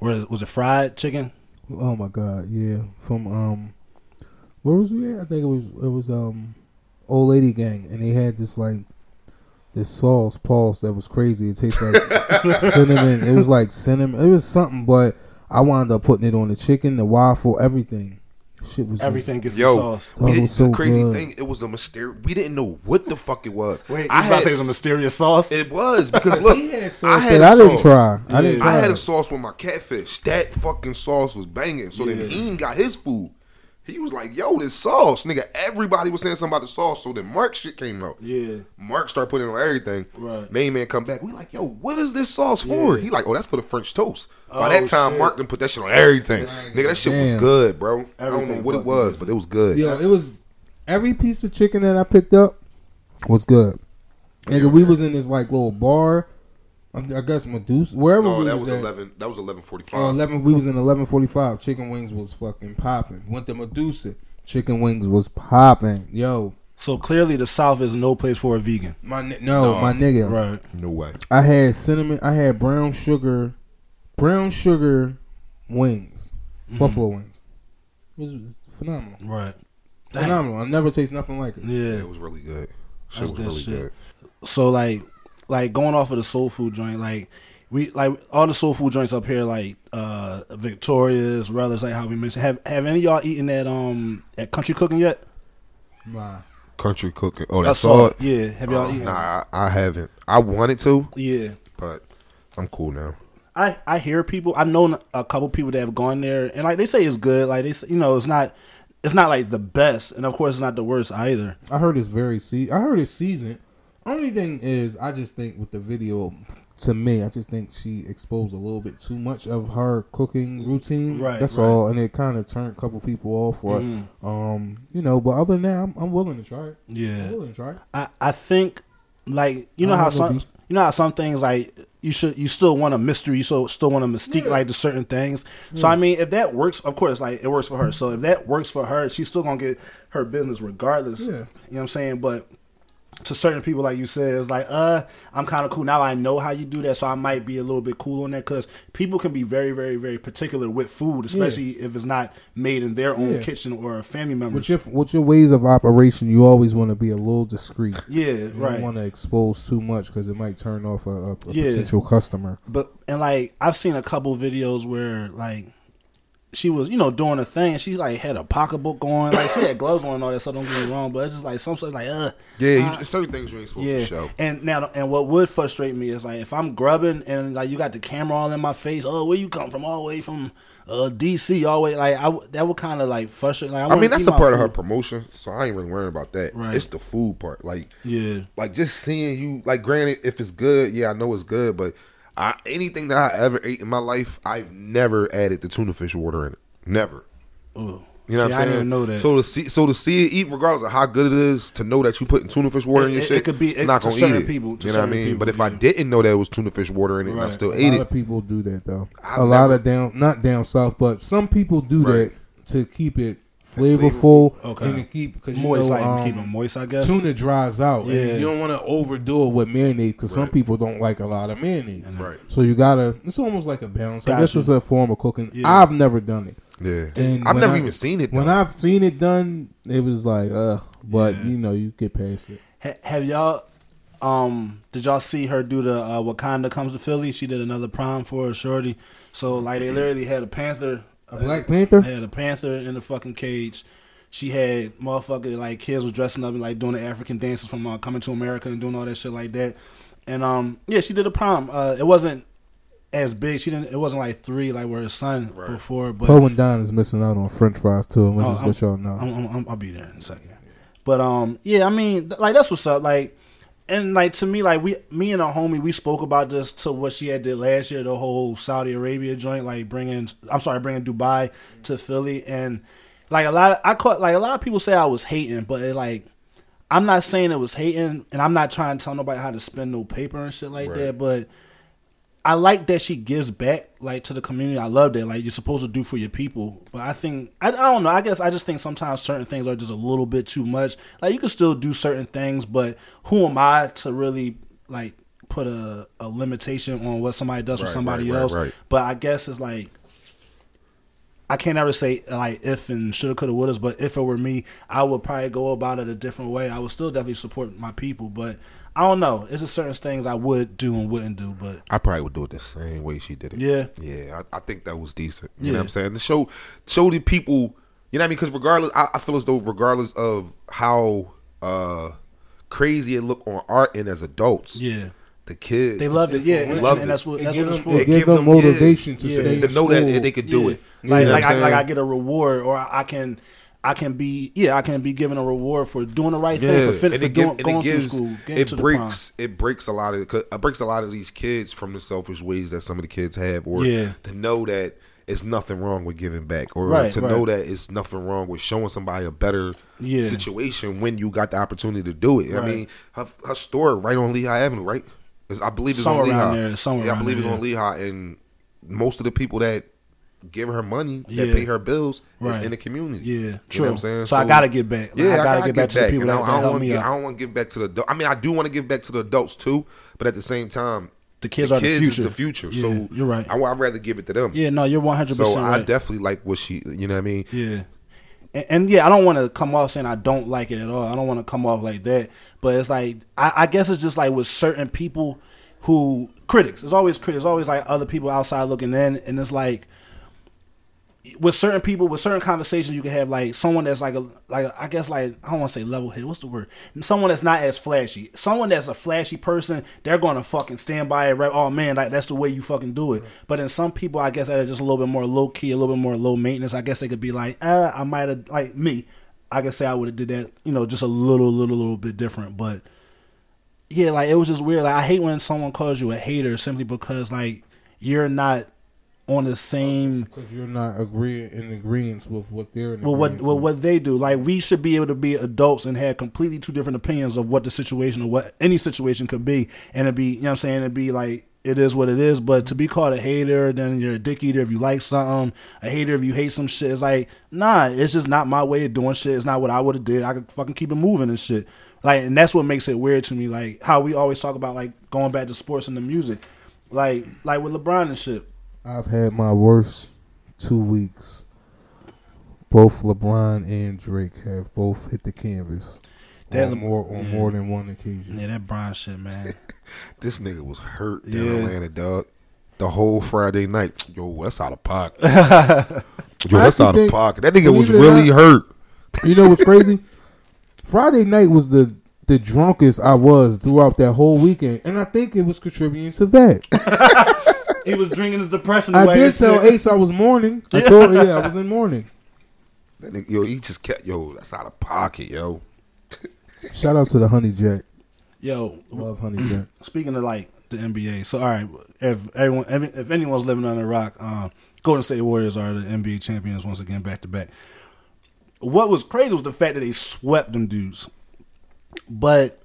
Was was it fried chicken? Oh my god, yeah. From um, where was we at? I think it was it was um, old lady gang, and they had this like this sauce pulse that was crazy. It tastes like cinnamon. It was like cinnamon. It was something, but I wound up putting it on the chicken, the waffle, everything. Shit was just- Everything gets Yo, the sauce. We it was so the crazy good. thing, it was a mystery. We didn't know what the fuck it was. Wait, you I was about to say it was a mysterious sauce? it was because look, He had I had that a I didn't try. I didn't Yeah. try. I had it. a sauce with my catfish. That fucking sauce was banging. So Yeah. then he got his food. He was like, "Yo, this sauce, nigga." Everybody was saying something about the sauce. So then Mark shit came out. Yeah. Mark started putting on everything. Right. Main man come back. We like, yo, what is this sauce for? He like, oh, that's for the French toast. Oh, By that oh, time, shit. Mark done put that shit on everything. Nigga, that shit Damn. was good, bro. I don't know what it was, good. but it was good. Yo, it was every piece of chicken that I picked up was good. Nigga, we was in this like little bar. I I guess Medusa, wherever No, we that was, was at. eleven. That was eleven forty-five. Uh, Eleven. We was in eleven forty five. Chicken wings was fucking popping. Went to Medusa. Chicken wings was popping. Yo, So clearly, the South is no place for a vegan. my ni- no, my nigga. Right. No way. I had cinnamon. I had brown sugar, brown sugar wings, Mm-hmm. buffalo wings. It was, was phenomenal. Right. Damn. Phenomenal. I never taste nothing like it. Yeah, Yeah. it was really good. Shit That's was good really shit. good. So like, like going off of the soul food joint, like we like all the soul food joints up here, like uh Victoria's, Relish, like how we mentioned. Have Have any of y'all eaten at um at Country Cooking yet? Nah. Country cooking. Oh, I that's saw all. it. Yeah. Have y'all Oh, eaten? nah, I I haven't. I wanted to, Yeah. but I'm cool now. I I hear people. I know a couple people that have gone there, and like they say it's good. Like they, say, you know, it's not. It's not like the best, and of course, it's not the worst either. I heard it's very se- I heard it's seasoned. Only thing is, I just think with the video, to me, I just think she exposed a little bit too much of her cooking routine. Right, That's right. all, and it kind of turned a couple people off for it. Mhm. Um, you know, but other than that, I'm, I'm willing to try it. Yeah. I'm willing to try it. I, I think like you know how don't have no some beef. you know how some things like you should you still want a mystery, you still still want a mystique like to certain things. So I mean, if that works, of course, like it works for her. So if that works for her, she's still gonna get her business regardless. Yeah. You know what I'm saying? But to certain people, like you said, it's like, uh, I'm kind of cool now. I know how you do that, so I might be a little bit cool on that because people can be very, very, very particular with food, especially if it's not made in their own Yeah. kitchen or a family member. With your with your ways of operation, you always want to be a little discreet. yeah, You right. don't want to expose too much because it might turn off a, a, a Yeah. potential customer. But and like I've seen a couple videos where like she was, you know, doing a thing. She like had a pocketbook on, like she had gloves on and all that So Don't get me wrong, but it's just like some stuff like, uh, Yeah, you, uh, certain things you ain't supposed yeah. to show. And now, and what would frustrate me is like if I'm grubbing and like you got the camera all in my face. Oh, where you come from? All the way from uh, DC, all the way. Like I that would kind of like frustrate. Like I, I mean, that's a part of her promotion, so I ain't really worrying about that. Right. It's the food part. Like, Yeah. like just seeing you. Like, granted, if it's good, yeah, I know it's good, but I, anything that I ever ate in my life, I've never added the tuna fish water in it. Never. Ooh. You know See, what I'm I saying? didn't know that. So to see, so to see it eat, regardless of how good it is, to know that you putting tuna fish water in your it- shit, it could be- it- not gonna eat it. people- you know what I mean? people, but if I didn't know there was tuna fish water in it, and I Right. still A ate lot it. of people do that though. I've a lot of down, not down south, but some people do Right. that to keep it flavorful Okay. and keep because you moist, know, like um, keep it moist. I guess. tuna dries out. Yeah. and you don't want to overdo it with mayonnaise because some people don't like a lot of mayonnaise. Right. So you gotta. It's almost like a balance. I guess Gotcha. it's a form of cooking. Yeah. I've never done it. Yeah, And I've never I- even seen it. When. I've seen it done, it was like, uh, but Yeah. you know, you get past it. Ha- have y'all um did y'all see her do the uh, Wakanda comes to Philly? She did another prom for a shorty. So like they literally had a panther, A Black Panther? They had a panther in the fucking cage. She had motherfucker like kids was dressing up and like doing the African dances from uh, Coming to America and doing all that shit like that. And um yeah, she did a prom. Uh, it wasn't as big. She didn't. It wasn't like three like where her son Right. before. But Poe and Don is missing out on French fries too. I'm Oh, just let y'all know. I'm, I'm, I'm, I'll be there in a second. But um, yeah, I mean, th- like that's what's up. Like, and like to me, like we, me and a homie, we spoke about this to what she had did last year, the whole Saudi Arabia joint, like bringing, I'm sorry, bringing Dubai to Philly, and like a lot, of, I caught like a lot of people say I was hating, but it, like. I'm not saying it was hating, and I'm not trying to tell nobody how to spend no paper and shit like Right. that. But I like that she gives back like to the community. I love that. Like you're supposed to do for your people. But I think I, I don't know. I guess I just think sometimes certain things are just a little bit too much. Like you can still do certain things, but who am I to really like put a, a limitation on what somebody does for somebody right, right, else? right. But I guess it's like I can't ever say like if and shoulda coulda woulda, but if it were me, I would probably go about it a different way. I would still definitely support my people, but I don't know. It's just certain things I would do and wouldn't do, but I probably would do it the same way she did it. Yeah. yeah. I, I think that was decent. You know what I'm saying? The show show the people. You know what I mean? Because regardless, I, I feel as though regardless of how uh crazy it look on art and as adults, yeah. the kids They loved it, yeah, and, Love and, and it. that's what It that's give what it's for. it It give give them them, yeah, motivation to yeah. stay to know that they could do Yeah. it. Like You know like I'm like I get a reward, or I can I can be yeah I can be given a reward for doing the right Yeah, thing for, fit, and for it, doing, going it gives through school, it breaks it breaks a lot of it breaks a lot of these kids from the selfish ways that some of the kids have, or Yeah. to know that it's nothing wrong with giving back, or Right, to right. know that it's nothing wrong with showing somebody a better Yeah. situation when you got the opportunity to do it. I mean, her, her store right on Lehigh Avenue, right? It's- I believe it's Somewhere on Lehigh. there, somewhere yeah, I believe there, it's on Lehigh, and most of the people that give her money that Yeah. pay her bills Right. in the community. Yeah, You true. know what I'm saying? So I gotta get back. Like, Yeah, I gotta get back to the people that- I, I don't help want to. I don't want to give back to the. adult- I mean, I do want to give back to the adults too, but at the same time, The kids are the is future. the future. Yeah, so you're right. I, would rather give it to them. Yeah, no, you're 100 So percent I definitely like what she. You know what I mean? Yeah. And, and yeah, I don't want to come off saying I don't like it at all. I don't want to come off like that. But it's like I, I guess it's just like with certain people who critics. It's always critics. It's always like other people outside looking in, and it's like with certain people, with certain conversations, you can have like someone that's like a like I guess like I don't want to say level head. What's the word? Someone that's not as flashy. Someone that's a flashy person, they're gonna fucking stand by it. Right? Oh man, like that's the way you fucking do it. But in some people, I guess that are just a little bit more low key, a little bit more low maintenance. I guess they could be like, uh, I might have like me. I could say I would have did that, you know, just a little, little, little bit different. But yeah, like it was just weird. Like I hate when someone calls you a hater simply because like you're not on the same uh, because you're not agreeing in agreement with what they're in well, what well, what they do. Like we should be able to be adults and have completely two different opinions of what the situation or what any situation could be, and it'd be you know what I'm saying it'd be like it is what it is. But to be called a hater, then you're a dick eater if you like something, a hater if you hate some shit. It's like nah, it's just not my way of doing shit. It's not what I would have did. I could fucking keep it moving and shit. Like, and that's what makes it weird to me. Like how we always talk about like going back to sports and the music, like like with LeBron and shit. I've had my worst two weeks. Both LeBron and Drake have both hit the canvas That on more on yeah. more than one occasion. Yeah, that Bron shit, man. This nigga was hurt in Yeah. Atlanta, dog. The whole Friday night. Yo, that's out of pocket. Yo, that's actually out of pocket. That nigga was really not- hurt. You know what's crazy? Friday night was the the drunkest I was throughout that whole weekend, and I think it was contributing to that. He was drinking his depression I did tell. Ace I was mourning. I told yeah, I was in mourning. That nigga, yo, he just kept, yo, that's out of pocket, yo. Shout out to the Honey Jack. Yo, Love Honey Jack. speaking of like the NBA, so all right, if everyone, if, if anyone's living under a rock, um, Golden State Warriors are the NBA champions once again, back to back. What was crazy was the fact that they swept them dudes. But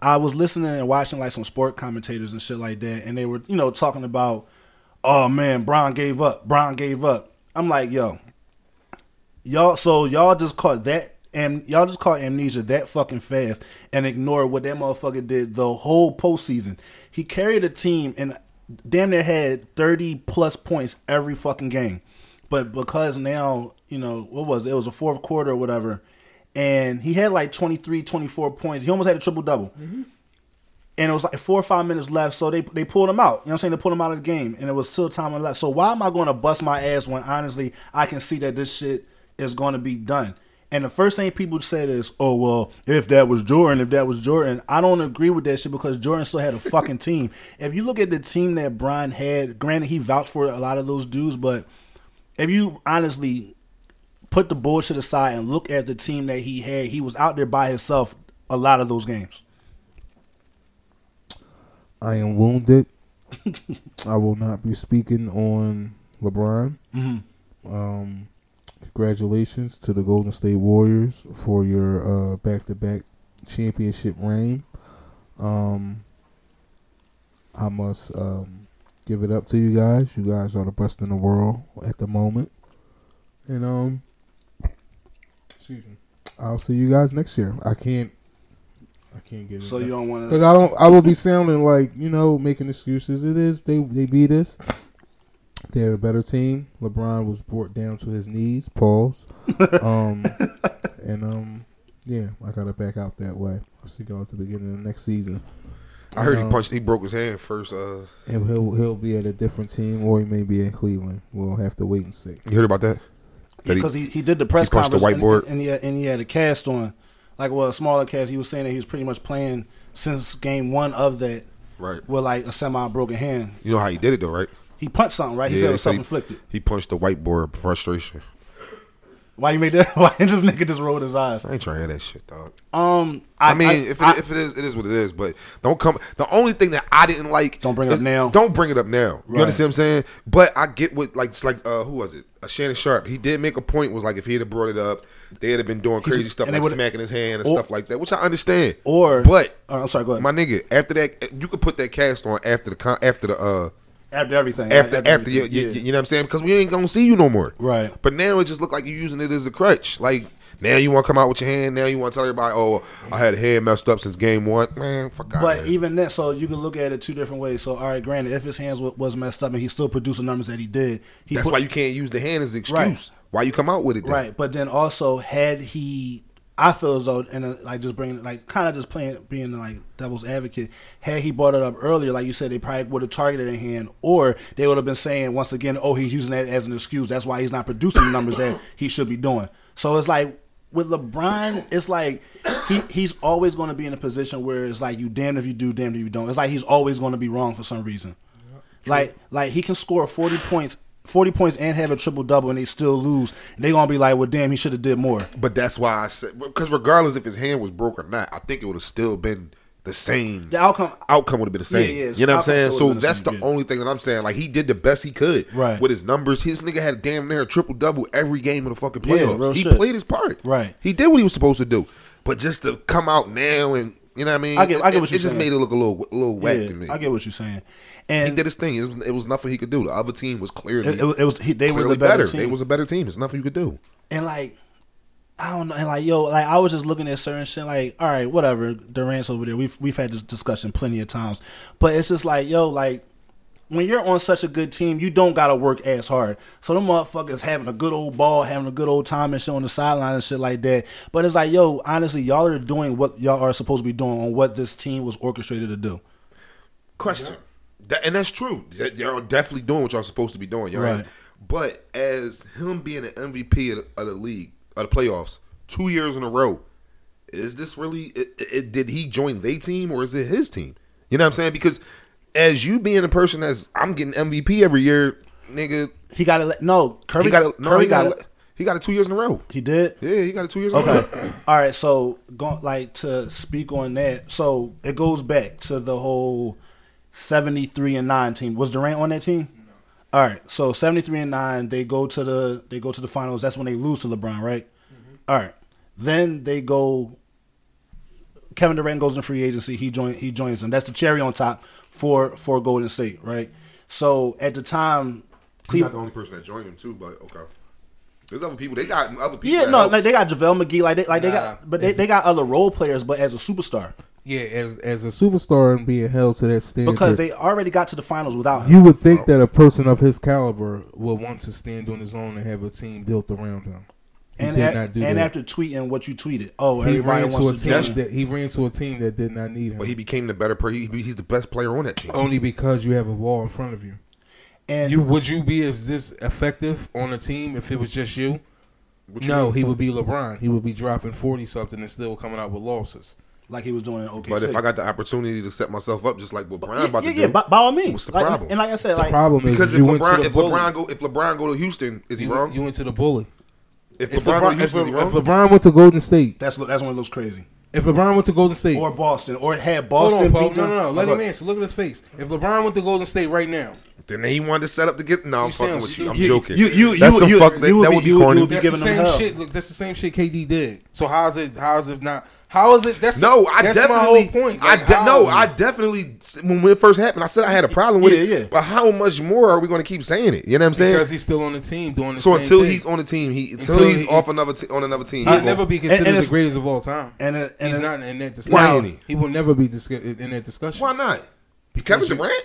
I was listening and watching like some sport commentators and shit like that, and they were, you know, talking about, oh man, Bron gave up. Bron gave up. I'm like, yo, y'all. So y'all just caught that, and y'all just caught amnesia that fucking fast, and ignored what that motherfucker did the whole postseason. He carried a team and damn near had 30 plus points every fucking game. But because now, you know, what was it? It was a fourth quarter or whatever. And he had like 23, 24 points. He almost had a triple double. Mm-hmm. And it was like four or five minutes left, so they they pulled him out. You know what I'm saying? They pulled him out of the game, and it was still time left. So why am I going to bust my ass when honestly I can see that this shit is going to be done? And the first thing people said is, "Oh well, if that was Jordan, if that was Jordan." I don't agree with that shit because Jordan still had a fucking team. If you look at the team that Brian had, granted he vouched for a lot of those dudes, but if you honestly put the bullshit aside and look at the team that he had, he was out there by himself a lot of those games. I am wounded. I will not be speaking on LeBron. Um, congratulations to the Golden State Warriors for your uh, back-to-back championship reign. Um, I must um, give it up to you guys. You guys are the best in the world at the moment, and um, excuse me. I'll see you guys next year. I can't. I can't get it. So you don't want to Because. I don't, I will be sounding like you know making excuses. It is they they beat us. They're a better team. LeBron was brought down to his knees. Pause. Um, and um, yeah, I gotta back out that way. I'll see y'all at the beginning of the next season. I heard he Um, punched, he broke his hand first. Uh, And he'll he'll be at a different team, or he may be in Cleveland. We'll have to wait and see. you heard about that? That he- because he, he did the press he punched the conference whiteboard? and, and he had, and he had a cast on, like well a smaller cast. He was saying that he was pretty much playing since game one of that Right. with like a semi broken hand. You know how he did it though, right? He punched something, right? He Yeah, said it was so self he- inflicted. He punched the whiteboard frustration. Why you made that? Why this nigga just rolled his eyes? I ain't trying to hear that shit, dog. Um, I, I mean, I- if, it, I- if it is, it is what it is. But don't come. The only thing that I didn't like. Don't bring it up now. Don't bring it up now. You Right. understand what I'm saying? But I get what like it's like uh, who was it? Uh, Shannon Sharpe. He did make a point. Was like if he had brought it up, they'd have been doing crazy stuff and they like smacking his hand and or- stuff like that, which I understand. or but oh, I'm sorry, go ahead. my nigga, after that, you could put that cast on after the after the uh after everything, after like, after, you, everything, you, yeah. you know what I'm saying? Because we ain't gonna see you no more. Right. But now it just look like you're using it as a crutch. Like now you want to come out with your hand. Now you want to tell everybody, oh, I had a hand messed up since game one. Man, fuck out. But even then, so you can look at it two different ways. So, all right, granted, if his hands wa- was messed up and he still produced the numbers that he did, he that's put- why you can't use the hand as an excuse. Right. Why you come out with it? Then? right. But then also, had he, I feel as though, and uh, like just bringing, like kind of just playing, being like devil's advocate, had he brought it up earlier, like you said, they probably would have targeted a hand, or they would have been saying once again, oh, he's using that as an excuse. That's why he's not producing the numbers that he should be doing. So it's like with LeBron, it's like he he's always going to be in a position where it's like you damn if you do, damn if you don't. It's like he's always going to be wrong for some reason. Like like he can score forty points. 40 points and have a triple double and they still lose. And they gonna be like, well, damn, he should have did more. But that's why I said because regardless if his hand was broke or not, I think it would have still been the same. The outcome, outcome would have been the same. Yeah, yeah, you know what I'm saying? So the that's the only thing that I'm saying. Like he did the best he could Right. with his numbers. His nigga had damn near a triple double every game of the fucking playoffs. real he shit. played his part. Right. He did what he was supposed to do. But just to come out now and you know what I mean? I get- I get it, what you're just saying. made it look a little a little whack yeah, to me. I get what you're saying. He did his thing. It was, it was nothing he could do. The other team was clearly it, it was, it was he, they were the better, better. team. They was a better team. It's nothing you could do. and like I don't know, and like yo, like I was just looking at certain shit, like all right, whatever. Durant's over there. We've we've had this discussion plenty of times, but it's just like yo, like when you're on such a good team, you don't gotta work as hard. So them motherfuckers having a good old ball, having a good old time and shit on the sideline and shit like that. But it's like yo, honestly, y'all are doing what y'all are supposed to be doing on what this team was orchestrated to do. Question. That, and that's true. Y'all definitely doing what y'all supposed to be doing, y'all. Right. But as him being an MVP of the, of the league, of the playoffs, two years in a row, is this really? It, it, did he join their team or is it his team? You know what I'm saying? Because as you being a person that's I'm getting MVP every year, nigga, He got to no Curry he got it. No, Curry he got it. He got it two years in a row. He did. Yeah, he got it two years. In a Okay. row. All right. So, go, like to speak on that. So it goes back to the whole seventy-three and nine team. Was Durant on that team? All right. So seventy-three and nine, they go to the they go to the finals. That's when they lose to LeBron, right? Mm-hmm. All right. Then they go. Kevin Durant goes in free agency. He join he joins them. That's the cherry on top for for Golden State, right? So at the time, He's not the only person that joined him too, but okay. There's other people. They got other people. Yeah, no, help. like they got JaVale McGee, like they like they got, but they, they got other role players, but as a superstar Yeah, as as a superstar and being held to that standard, because they already got to the finals without him. you would think that a person of his caliber would want to stand on his own and have a team built around him. He and did a- not do and that. after tweeting what you tweeted, oh, he everybody ran to a wants to team team. that he ran to a team that did not need him. But he became the better. player. he, he's the best player on that team. only because you have a wall in front of you. And You would you be as this effective on a team if it was just you? What you No, mean? he would be LeBron. He would be dropping forty something and still coming out with losses. Like he was doing in OKC. But if I got the opportunity to set myself up just like what Brian yeah, about yeah, to yeah, do, by, by all means. what's the Like, problem? And like I said, The like problem is because if you went to LeBron, if bully. LeBron go, if LeBron go to Houston, is he you, wrong? you went to the bully. if, If LeBron, go to LeBron, if, Houston, is he if? LeBron went to Golden State, that's that's when it looks crazy. if LeBron went to Golden State, Or Boston, or had hold Boston on, beat no, no, no, let him answer. Look at his face. If LeBron went to Golden State right now, then he wanted to set up to get. No, I'm fucking with you. I'm joking. You- you- you- That's some you- fuck. you That, would that be- would be you corny. you would be that's giving the him same hell. shit. Look, that's the same shit KD did. So how's it? How's it not? How is it? That's No, I that's definitely. my whole point. I Like, de- how no, I definitely. When it first happened, I said I had a problem with Yeah, it. yeah. But how much more are we going to keep saying it? You know what I'm saying? because he's still on the team doing the so same until thing. he's on the team, he until, Until he's he- off another t- on another team. He'll never won't- be and considered the greatest of all time. And it- and he's it- not in that discussion. Why he? He will never be discuss- in that discussion. Why not? Because Kevin Durant.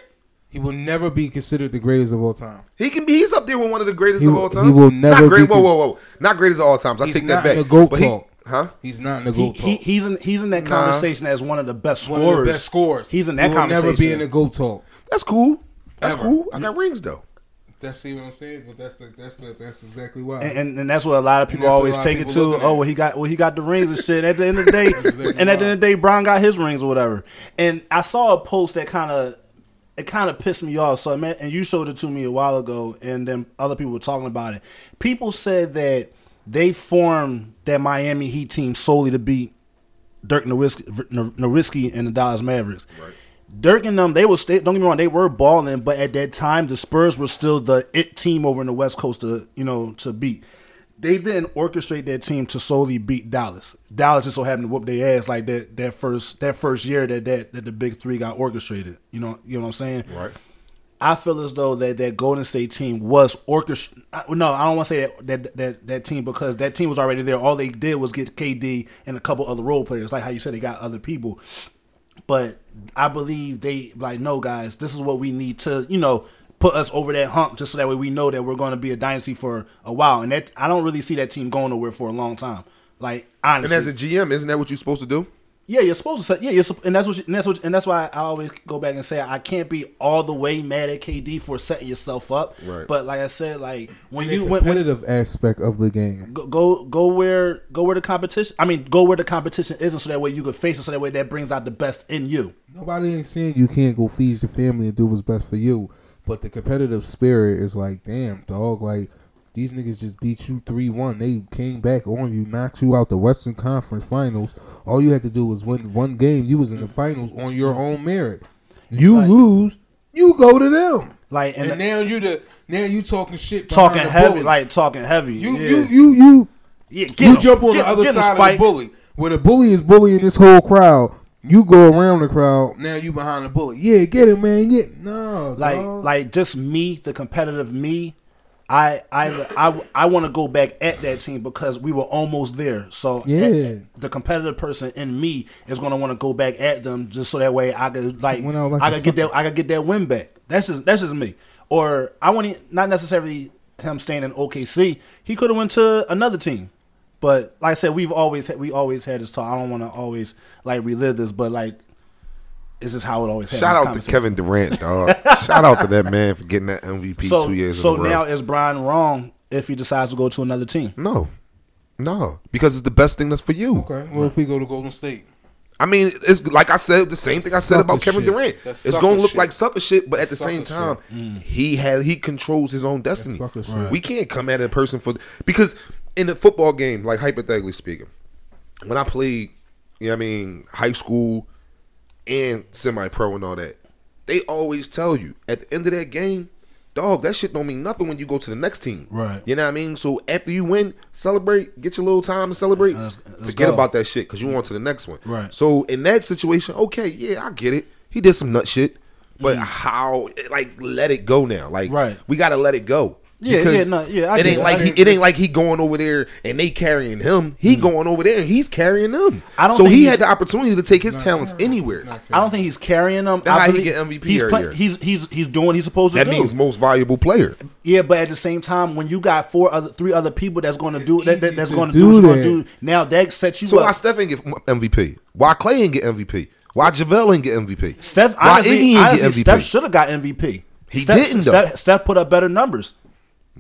He will never be considered the greatest of all time. He can be. He's up there with one of the greatest He of will- all he will never Not great. be Whoa, whoa, whoa! Not greatest of all times. I take not that back. in the GOAT but he, talk. Huh? He's not in the he, GOAT he, talk. he's in he's in that Nah. conversation as one of the best One scorers. of the best scorers. He's in He that will conversation. never be in the GOAT talk. That's cool. That's Ever. cool. I got rings though. That's see what I'm saying, but that's the that's the that's exactly why. and, and, and that's what a lot of people that's what always a lot of take it people to. looking Oh, well, he got well, he got the rings and shit. At the end of the day, exactly and at the end of the day, Bron got his rings or whatever. And I saw a post that kind of it kind of pissed me off. So man, and you showed it to me a while ago, and then other people were talking about it. People said that they formed that Miami Heat team solely to beat Dirk Nowitzki, Nowitzki and the Dallas Mavericks. Dirk and them, they were was don't get me wrong, they were balling, but at that time the Spurs were still the it team over in the West Coast to you know to beat. They didn't orchestrate that team to solely beat Dallas. Dallas just so happened to whoop their ass like that that first that first year that that, that the big three got orchestrated. You know you know what I'm saying? Right. I feel as though that that Golden State team was orchestrated. No, I don't want to say that, that that that team because that team was already there. All they did was get KD and a couple other role players, like how you said they got other people. But I believe they like, no, guys, this is what we need to, you know, put us over that hump, just so that way we know that we're going to be a dynasty for a while. And that I don't really see that team going nowhere for a long time. Like honestly, And as a GM, isn't that what you're supposed to do? Yeah, you're supposed to say, yeah, you're, and that's what, you, and that's what, and that's why I always go back and say I can't be all the way mad at KD for setting yourself up. Right. But like I said, like when the you when, when, competitive aspect of the game. go, go go where go where the competition. I mean, go where the competition isn't, so that way you can face it. So that way that brings out the best in you. Nobody ain't saying you can't go feed your family and do what's best for you, but the competitive spirit is like, damn, dog, like these niggas just beat you three one. They came back on you, knocked you out the Western Conference Finals. All you had to do was win one game. You was in the finals on your own merit. You Like- lose, you go to them. Like and, And, now you the now you talking shit, talking heavy, bully. like talking heavy. you yeah. you you you yeah, get you him. jump on Get- the other side of the bully. Where the bully is bullying this whole crowd, you go around the crowd. Now you behind the bully. Yeah, get him, man. Get no, like dog. like just me, the competitive me. I I I, I want to go back at that team because we were almost there. So eh, Yeah. at- the competitive person in me is going to want to go back at them just so that way I could like, like I could get that. I could get that win back. That's just that's just me. Or I want to not necessarily him staying in OKC. He could have went to another team. But like I said, we've always had, we always had this talk. I don't want to always like relive this, but like it's just how it always happens. Shout out to Kevin Durant, dog. Shout out to that man for getting that MVP So two years so in a row. now is Brian wrong if he decides to go to another team? no, no, because it's the best thing that's for you. Okay. What if we go to Golden State? I mean, it's like I said, the same thing I said about Kevin shit. Durant. That's It's gonna look shit. like sucker shit, but at the same time, Mm. he has he controls his own destiny. sucker shit. We can't come at a person for because in the football game, like hypothetically speaking, when I played, you know what I mean, high school and semi pro and all that, they always tell you at the end of that game, dog, that shit don't mean nothing when you go to the next team. Right. You know what I mean? So after you win, celebrate, get your little time to celebrate. Let's- let's Forget go. about that shit because you on to the next one. Right. So in that situation, okay, yeah, I get it. He did some nut shit, but Mm. how? Like, let it go now. Like, Right. we got to let it go. Yeah, Because yeah, no, yeah, I it get ain't it. like I he, it ain't like he going over there and they carrying him. He going over there and he's carrying them. Mm. I don't so think he had the opportunity to take his talents anywhere. I don't think he's carrying them. That's I how he get MVP He's, every year. he's he's he's doing what he's supposed to That do. means most valuable player. yeah, but at the same time, when you got four other three other people that's going to do that, that that's going to do do what you're going that. to do. Now that sets you So why up. Steph ain't get MVP? Why Clay ain't get MVP? Why JaVale ain't get MVP? Steph why honestly, Iggy ain't honestly get MVP? Steph should have got MVP. He Steph, didn't. Steph, Steph put up better numbers.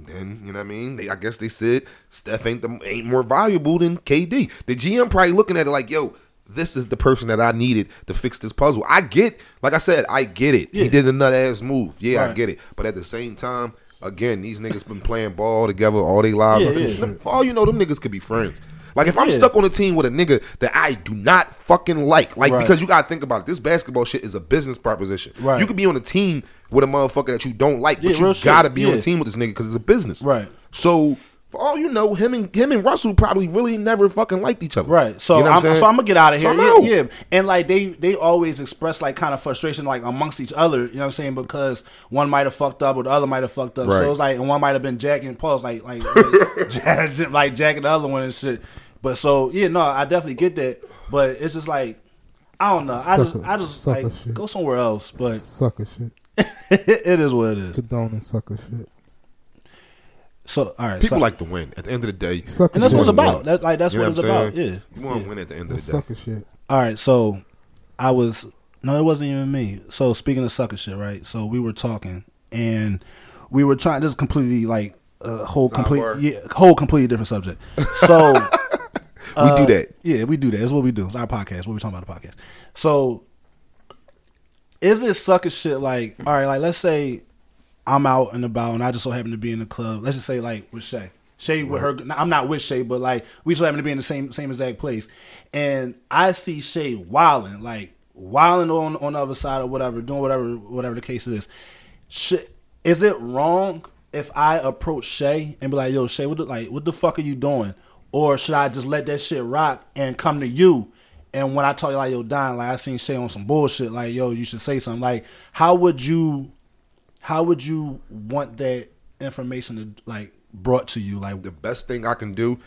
Then you know what I mean. They, I guess they said Steph ain't the, ain't more valuable than KD. The GM probably looking at it like, yo, this is the person that I needed to fix this puzzle. I get, like I said, I get it. Yeah. He did a nut ass move. Yeah, I get it. But at the same time, again, these niggas been playing ball together all their lives. Yeah, yeah. For all you know, them niggas could be friends. Like if I'm stuck on a team with a nigga that I do not fucking like, like Right. because you gotta think about it, this basketball shit is a business proposition. Right. You could be on a team with a motherfucker that you don't like, but you gotta be on a team with this nigga because it's a business. Right. So for all you know, him and him and Russell probably really never fucking liked each other. Right. So You know what I'm, so I'm gonna get out of So here. I yeah, yeah. And like they they always express like kind of frustration like amongst each other. You know what I'm saying? Because one might have fucked up or the other might have fucked up. Right. So it's like and one might have been jacking Paul's like like like, jack- like jacking the other one and shit. But so yeah, no, I definitely get that. But it's just like I don't know. I just I just like shit. go somewhere else. But Sucker shit. it is what it is. Condoning sucker shit. So all right. People so, like to win. At the end of the day, Sucker and that's shit. what it's about. win. That, like that's You what know it's I'm about. Yeah. You want to Yeah. win at the end of That's the day. sucker shit. All right, so I was no, it wasn't even me. So speaking of sucker shit, right? So we were talking and we were trying. This is completely like a whole complete, yeah, whole completely different subject. So We do uh, that. yeah, we do that. It's what we do. It's our podcast. What we talking about the podcast. So is it sucker shit? Like all right, like let's say I'm out and about and I just so happen to be in the club. Let's just say like with Shay. Shay with her. I'm not with Shay, but like we so happen to be in the same same exact place, and I see Shay wilding, like wilding on on the other side or whatever, doing whatever whatever the case is. Shit, is it wrong if I approach Shay and be like, "Yo, Shay, what the, like what the fuck are you doing?" Or should I just let that shit rock and come to you? And when I you like, "Yo, Don, like I seen Shay on some bullshit," like, "Yo, you should say something." Like, how would you? How would you want that information to like brought to you? Like, The best thing I can do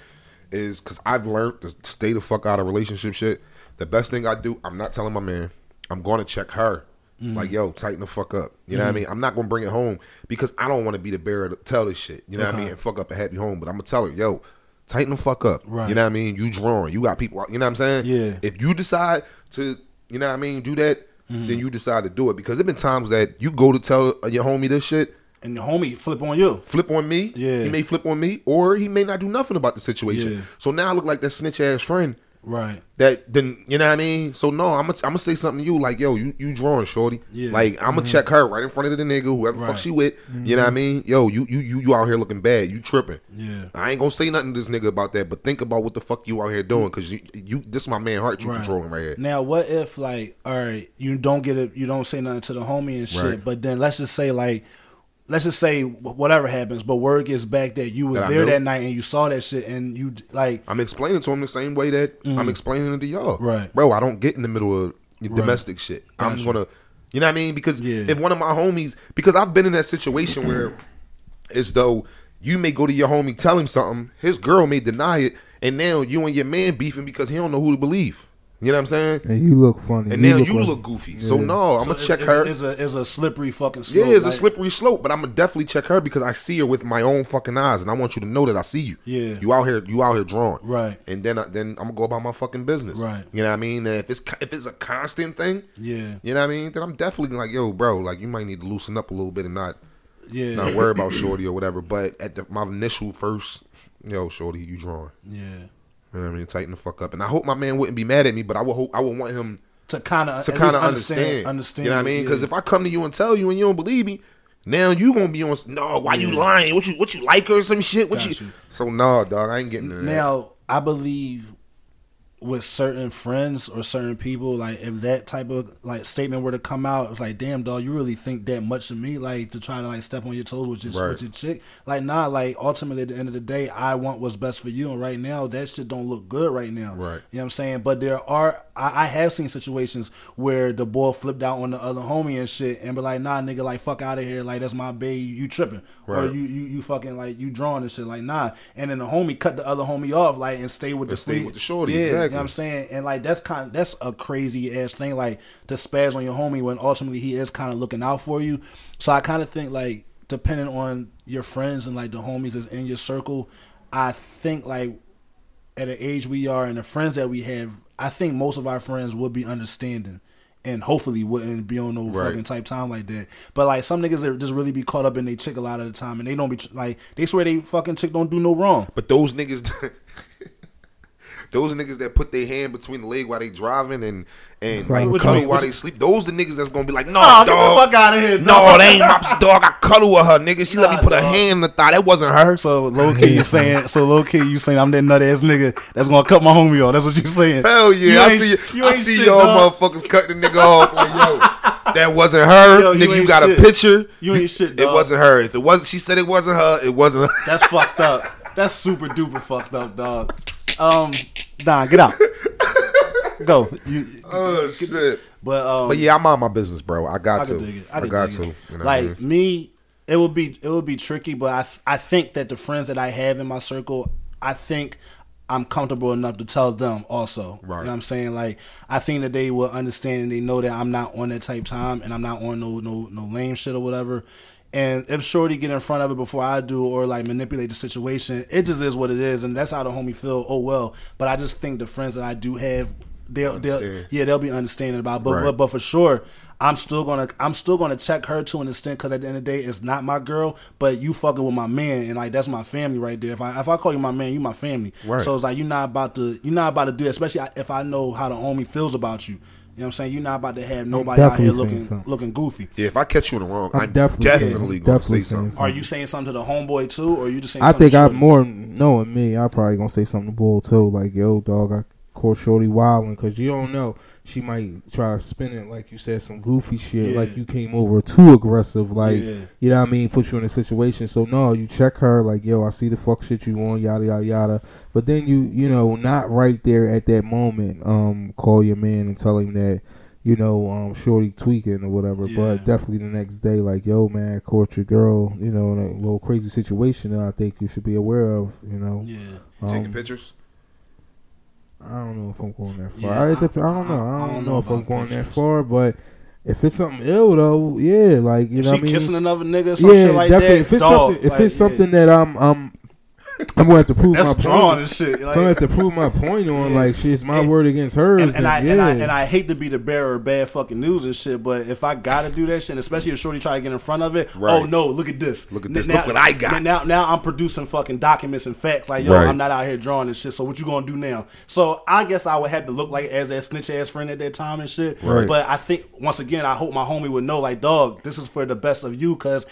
is because I've learned to stay the fuck out of relationship shit. The best thing I do, I'm not telling my man. I'm going to check her. Mm. Like, yo, tighten the fuck up. You know what I mean? I'm not going to bring it home because I don't want to be the bearer to tell this shit. You know what I mean? And fuck up a happy home. But I'm to tell her, yo, tighten the fuck up. Right. You know what I mean? You drawing. You got people. You know what I'm saying? Yeah. If you decide to, you know what I mean, do that, Mm-hmm. then you decide to do it. Because there been times that you go to tell your homie this shit, and the homie flip on you. flip on me. Yeah. He may flip on me, or he may not do nothing about the situation. Yeah. So now I look like that snitch ass friend Right. that then you know what I mean. So no, I'm gonna I'm gonna say something to you like, yo, you you drawing, shorty. Yeah. Like I'm gonna mm-hmm. check her right in front of the nigga, whoever Right. fuck she with. You know what I mm-hmm. mean? Yo, you you you you out here looking bad. You tripping. Yeah. I ain't gonna say nothing to this nigga about that, but think about what the fuck you out here doing, cause you you this is my man heart you Right. controlling right here. Now, what if like, all right, you don't get it, you don't say nothing to the homie and shit, Right. but then let's just say like, let's just say whatever happens, but word gets back that you was That there that night and you saw that shit and you like, I'm explaining to him the same way that I'm explaining it to y'all. Mm. Bro, I don't get in the middle of Right. domestic shit. I'm Gotcha. gonna you know what I mean? Because Yeah. if one of my homies because I've been in that situation where it's though you may go to your homie, tell him something. His girl may deny it, and now you and your man beefing because he don't know who to believe. You know what I'm saying? And you look funny. And now you like- look goofy. So no, I'm So gonna it's- check it's, her. It's a, it's a slippery fucking slope. Yeah, it's a slippery slope, but I'm gonna definitely check her because I see her with my own fucking eyes, and I want you to know that I see you. Yeah. you out here, you out here drawing, Right. And then, I- then I'm gonna go about my fucking business, Right. You know what I mean? And if it's if it's a constant thing, Yeah. you know what I mean, then I'm definitely like, yo, bro, like you might need to loosen up a little bit and not Yeah. not worry about shorty or whatever. But at the, my initial first, yo, shorty, you drawing. yeah. You know I mean? Tighten the fuck up. And I hope my man wouldn't be mad at me, but I would hope I would want him To kind of to kind of understand, understand. You know what I mean? Because yeah. if I come to you and tell you and you don't believe me, now you gonna be on. No, why you lying? What you what you like her or some shit? What you? you. So no, dog, I ain't getting that. Now, I believe with certain friends or certain people, like if that type of like statement were to come out, it's like, damn, dog, you really think that much of me, like to try to like step on your toes with your Right. with your chick, like nah, like ultimately at the end of the day, I want what's best for you, and right now that shit don't look good right now, Right. You know what I'm saying? But there are, I, I have seen situations where the boy flipped out on the other homie and shit, and be like, nah, nigga, like fuck out of here, like that's my baby, you tripping, or Right. you you you fucking like you drawing and shit, like nah, and then the homie cut the other homie off, like and stay with the And stay with the shorty, yeah, you know what I'm saying, and like that's kind, of, that's a crazy ass thing, like to spaz on your homie when ultimately he is kind of looking out for you. So I kind of think like depending on your friends and like the homies that's in your circle, I think like at the age we are and the friends that we have, I think most of our friends would be understanding. And hopefully wouldn't be on no Right. fucking type time like that. But like some niggas that just really be caught up in they chick a lot of the time, and they don't be like they swear they fucking chick don't do no wrong. But those niggas, those niggas that put their hand between the leg while they driving and and like What you cuddle mean? while What they sleep, those the niggas that's gonna be like, no, Oh, get the dog, fuck outta here, No, dog." they ain't my dog. I cuddle with her, nigga. She let me Nah, put a hand in the thigh. That wasn't her. So low key you saying so low key you saying I'm that nut ass nigga that's gonna cut my homie off. That's what you saying. Hell yeah, You I see. you I ain't see shit, y'all dog. motherfuckers cutting the nigga off. Like, yo, that wasn't her. Yo, nigga, you ain't got a picture. You ain't shit, It wasn't her. If it wasn't, she said it wasn't her. It wasn't. her. That's fucked up. That's super duper fucked up, dog. Um, nah, get out. Go. You, oh shit. but um, But yeah, I'm on my business, bro. I got I to. dig it. I, I, got dig to. it. You know like I mean? me, it would be it would be tricky, but I I think that the friends that I have in my circle, I think I'm comfortable enough to tell them also. Right. You know what I'm saying? Like I think that they will understand and they know that I'm not on that type time and I'm not on no no no lame shit or whatever. And if Shorty get in front of it before I do or like manipulate the situation, it just is what it is and that's how the homie feel. Oh well. But I just think the friends that I do have they'll they'll yeah, they'll be understanding about. But Right. but, but for sure, I'm still gonna I'm still gonna check her to an extent because at the end of the day, it's not my girl, but you fucking with my man, and like that's my family right there. If I if I call you my man, you my family. Right. So it's like you're not about to you're not about to do it, especially if I know how the homie feels about you. You know what I'm saying? You're not about to have nobody out here looking something. looking goofy. Yeah, if I catch you in the wrong, I'm I'm, definitely definitely, saying- going to definitely say saying something. Are you saying something to the homeboy too, or are you just saying? I something think I'm more knowing me. I probably gonna say something to Bull too. Like, yo, dog, I caught Shorty wilding because you don't know. She might try to spin it like you said some goofy shit, Yeah. like you came over too aggressive, like Yeah. you know what I mean, put you in a situation. So no, you check her like, yo, I see the fuck shit you on, yada yada yada. But then you, you know, not right there at that moment, um, call your man and tell him that, you know, um, Shorty tweaking or whatever. Yeah. But definitely the next day, like, yo, man, caught your girl, you know, in a little crazy situation that I think you should be aware of, you know. Yeah. Um, Taking pictures? I don't know if I'm going that far. Yeah, I, I- I don't know. I, I don't, don't know, know if I'm going that far, but if it's something ill though, yeah, like you If know, she what I mean, kissing another nigga, some yeah, shit like definitely. that. if it's dog, something, if like, it's yeah. something that I'm, I'm, I'm going to have to prove that's my drawn point. and shit. I'm going to have to prove my point on Yeah. like shit. It's my And- word against hers. and, and then I yeah. and I and I hate to be the bearer of bad fucking news and shit, but if I gotta do that shit, and especially if Shorty try to get in front of it, oh, Right. oh no, look at this, Look at this. Now, Look what I got. Now, now I'm producing fucking documents and facts. Like yo, Right. I'm not out here drawing and shit. So what you gonna do now? So I guess I would have to look like as that snitch ass friend at that time and shit. Right. But I think once again, I hope my homie would know, like, dog, this is for the best of you, cause.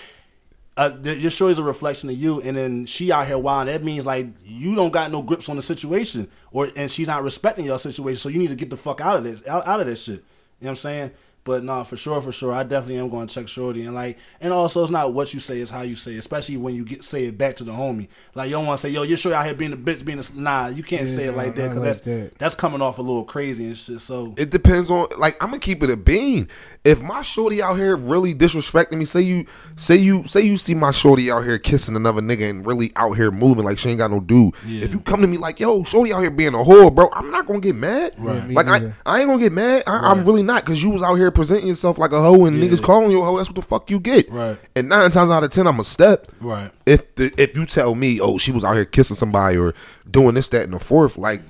Uh, your show is a reflection of you, and then she out here wilding. That means like you don't got no grips on the situation, or and she's not respecting your situation. So you need to get the fuck out of this, out, out of this shit. You know what I'm saying? But nah, for sure, for sure, I definitely am going to check Shorty, and like, and also it's not what you say, it's how you say, it, especially when you get say it back to the homie. Like you don't want to say, yo, you're sure out here being a bitch, being a nah. You can't Yeah, say it like that because like that's that. that's coming off a little crazy and shit. So It depends on like I'm gonna keep it a bean. If my shorty out here really disrespecting me, say you say you say you see my shorty out here kissing another nigga and really out here moving like she ain't got no dude. Yeah. If you come to me like, yo, shorty out here being a whore, bro, I'm not gonna get mad. Right. Me Like I. I ain't gonna get mad. I, I'm really not because you was out here presenting yourself like a hoe and Yeah. niggas calling you a hoe. That's what the fuck you get. Right. And nine times out of ten, I'm a step. right, If the, if you tell me, oh, she was out here kissing somebody or doing this, that, and the fourth, like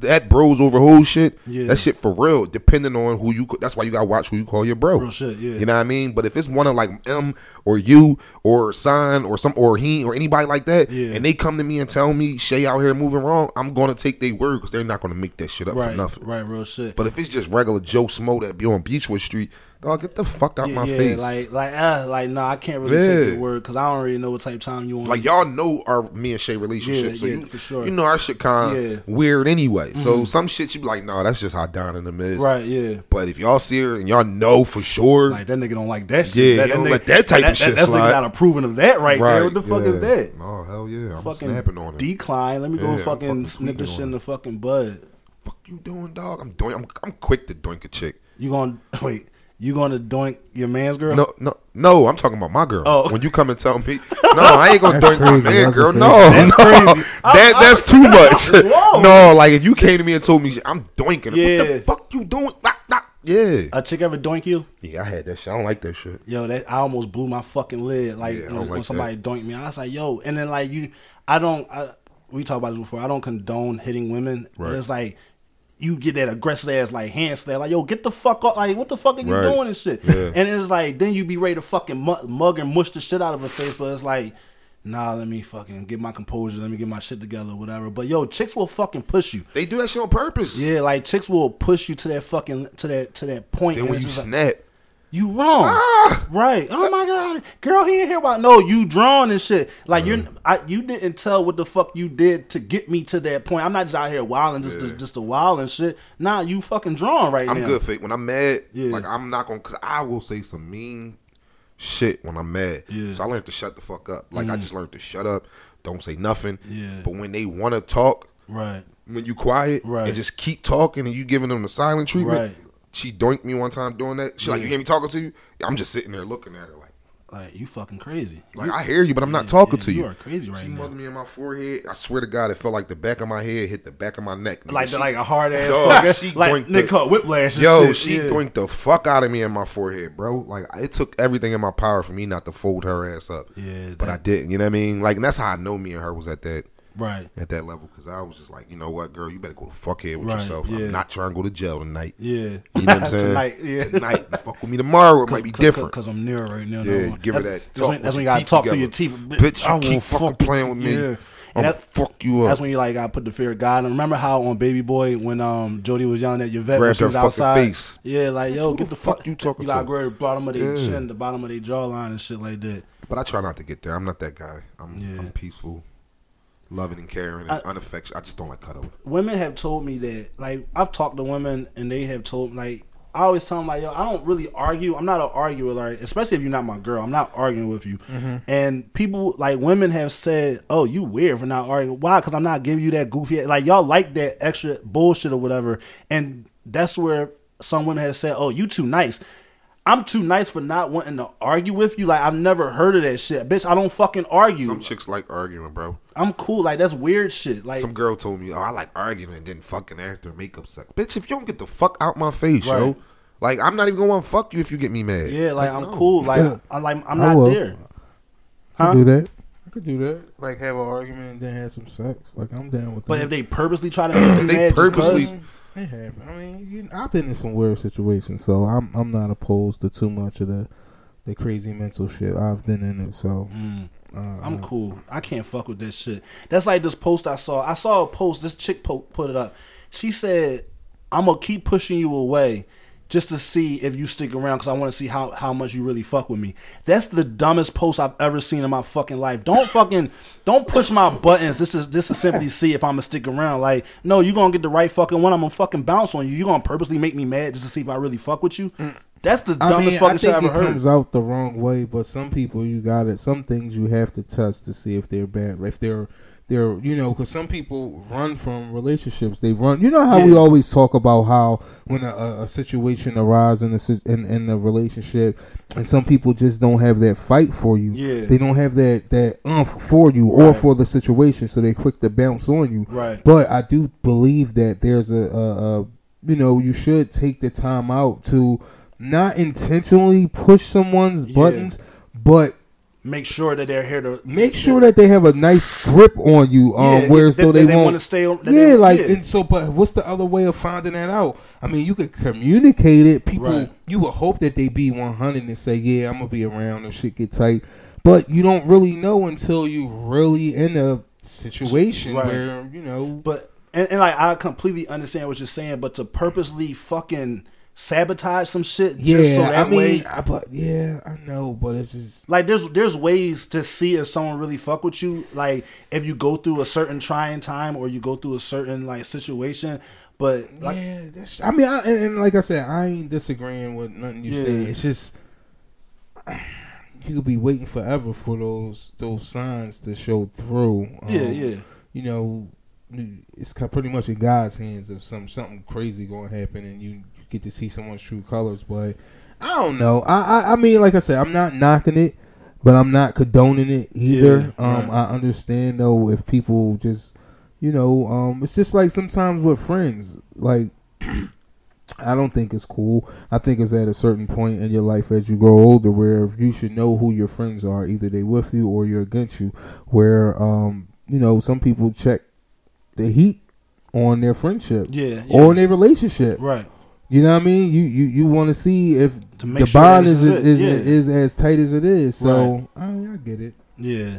that bros over whole shit. Yeah. That shit for real. Depending on who you, that's why you gotta watch who you call your bro. Real shit, yeah. You know what I mean? But if it's one of like M or you or Sign or some or he or anybody like that, Yeah. and they come to me and tell me Shay out here moving wrong, I'm gonna take their word because they're not gonna make that shit up right, for nothing. right, real shit. But if it's just regular Joe Smo that be on Beechwood Street, dog, get the fuck out yeah, my yeah, face. like, like, uh, like, no, I can't really Yeah. say the word because I don't really know what type of time you want. Like y'all know our me and Shay relationship, Yeah, so you for sure. you know our shit kind of Yeah. Mm-hmm. weird anyway. So some shit you be like, no, that's just how Don in the is. right, yeah. But if y'all see her and y'all know for sure, Like that nigga don't like that shit. Yeah, that, he don't nigga, that type of that, shit That's slide. nigga not approving of that right, there. What the fuck is that? Oh hell yeah, I'm fucking snapping on it. decline. Let me go fucking, fucking snip this shit in the fucking bud. fuck you doing, dog? I'm doing. I'm, I'm quick to doink a chick. You gonna wait? You gonna doink your man's girl? No, no, no. I'm talking about my girl. Oh. When you come and tell me, no, I ain't gonna That's doink my crazy. man, girl. No, same. no, crazy. that that's too much. Whoa. no, like if you came to me and told me I'm doinking, what the fuck you doing? Nah, nah. Yeah, A chick ever doink you? yeah. I had that shit. I don't like that shit. Yo, that I almost blew my fucking lid. Like Yeah, when, don't when like somebody doinked me, I was like, yo, and then like you, I don't. I, we talked about this before. I don't condone hitting women, but it's like. You get that aggressive ass like hand slap, like yo, get the fuck up, like what the fuck are you Right. doing and shit, Yeah. and it's like then you be ready to fucking mug, mug and mush the shit out of her face, but it's like, nah, let me fucking get my composure, let me get my shit together, whatever. But yo, chicks will fucking push you, They do that shit on purpose. yeah, like chicks will push you to that fucking to that to that point. Then and when you just like, snap, you wrong. Ah! Right. Oh my god. Girl, he ain't here about no, you drawn and shit. Like you're I you didn't tell what the fuck you did to get me to that point. I'm not just out here wilding just to, just to wild and shit. Nah, you fucking drawn right I'm now. good fake. When I'm mad, Yeah. like I'm not gonna, cause I will say some mean shit when I'm mad. Yeah. Mm. So I learned to shut the fuck up. Like I just learned to shut up, don't say nothing. Yeah. But when they want to talk, Right. when you quiet Right. and just keep talking and you giving them the silent treatment. Right. She doinked me one time doing that. She like, Yeah. you hear me talking to you? I'm just sitting there looking at her like, Like you fucking crazy. like I hear you, but I'm not Yeah, talking yeah, to you. you are crazy right she now. mugged me in my forehead. I swear to God, it felt like the back of my head hit the back of my neck. nigga. Like She- like a hard ass Dog, she like nigga the- whiplash Yo, shit. she yeah. doinked the fuck out of me in my forehead, bro. Like it took everything in my power for me not to fold her ass up. Yeah, but I didn't. You know what I mean? Like, and that's how I know me and her was at that Right. at that level because I was just like, you know what, girl, you better go to fuck head with Right, yourself. yeah. I'm not trying to go to jail tonight. Yeah. You know what I'm saying? Tonight, yeah. Tonight, fuck with me tomorrow. It might be different. Because I'm near right now. Yeah, no. give her that. That's when, that's when you gotta talk through your together. teeth. Bitch, you I will keep fucking fuck playing with me. Yeah. That's- fuck you up. That's when you like I put the fear of God. And remember how on Baby Boy when um Jody was yelling at Yvette when she was outside. face. Yeah, like yo, Who get the the fuck fuck you talking You gotta to? grab the bottom of their Yeah. chin, the bottom of their jawline and shit like that. But I try not to get there. I'm not that guy. I'm, Yeah. I'm peaceful, loving and caring, and I- unaffectionate. I just don't like cuddling. women have told me that like I've talked to women and they have told like I always tell them like yo I don't really argue. I'm not an arguer like especially if you're not my girl. I'm not arguing with you. Mm-hmm. And people like women have said oh you weird for not arguing. Why? Because I'm not giving you that goofy like y'all like that extra bullshit or whatever. And that's where some women have said oh you too nice. I'm too nice for not wanting to argue with you. Like I've never heard of that shit. Bitch I don't fucking argue. Some chicks like arguing, bro. I'm cool like that's weird shit like Some girl told me, "Oh, I like arguing and then fucking after makeup sex." Bitch, if you don't get the fuck out my face, yo, like I'm not even gonna want to fuck you if you get me mad. yeah like I'm no. cool like Yeah. I'm like I'm I not will. there I Huh? could do that. I could do that. Like have an argument and then have some sex. Like I'm down with that. But if they purposely try to make you They mad, just 'cause- purposely- It happen. I mean, you, I've been in some weird situations, so I'm I'm not opposed to too much of the the crazy mental shit. I've been in it, so Mm, uh, I'm cool. I can't fuck with this shit. That's like this post I saw. I saw a post. This chick po- put it up. She said, "I'm gonna keep pushing you away." Just to see if you stick around, because I want to see how, how much you really fuck with me. That's the dumbest post I've ever seen in my fucking life. Don't fucking don't push my buttons. This is this is simply see if I'm gonna stick around. Like, no, you gonna get the right fucking one. I'm gonna fucking bounce on you. You gonna purposely make me mad just to see if I really fuck with you? That's the I dumbest mean, I fucking shit I ever it heard. comes out the wrong way, but some people you got it. Some things you have to test to see if they're bad, if they're they're you know, because some people run from relationships. They run. You know how we always talk about how when a, a, situation arises in the in, in a relationship, and some people just don't have that fight for you. Yeah. they don't have that that umph for you or for the situation, so they quick to bounce on you. Right. But I do believe that there's a, a, a you know, you should take the time out to not intentionally push someone's Yeah. buttons, but Make sure that they're here to make sure that they have a nice grip on you. Um, Yeah, whereas that- though they, they wanna stay on- yeah, they- like yeah. and so. But what's the other way of finding that out? I mean, you could communicate it. People, Right. you would hope that they be one hundred and say, "Yeah, I'm gonna be around if shit get tight." But you don't really know until you really in a situation Right. where you know. But and, and like I completely understand what you're saying, but to purposely fucking sabotage some shit Yeah, just so that I mean, way I, but yeah, I know, but it's just like there's there's ways to see if someone really fuck with you like if you go through a certain trying time or you go through a certain like situation but like yeah. That's, I mean, I, and, and like I said, I ain't disagreeing with nothing you Yeah. say. It's just you could be waiting forever for those those signs to show through. yeah Um, yeah You know, it's pretty much in God's hands if some something crazy going to happen and you get to see someone's true colors. But I don't know. I, I I mean, like I said, I'm not knocking it, but I'm not condoning it either. Yeah, um, right. I understand though if people just, you know, um, it's just like sometimes with friends, like. I don't think it's cool. I think it's at a certain point in your life as you grow older where you should know who your friends are. Either they with you or you're against you. Where um, you know, some people check the heat on their friendship yeah, yeah. or in their relationship. right You know what I mean? You you, you want to see if To the sure bond is this is, is is, as tight as it is. So Right. I, I get it. yeah.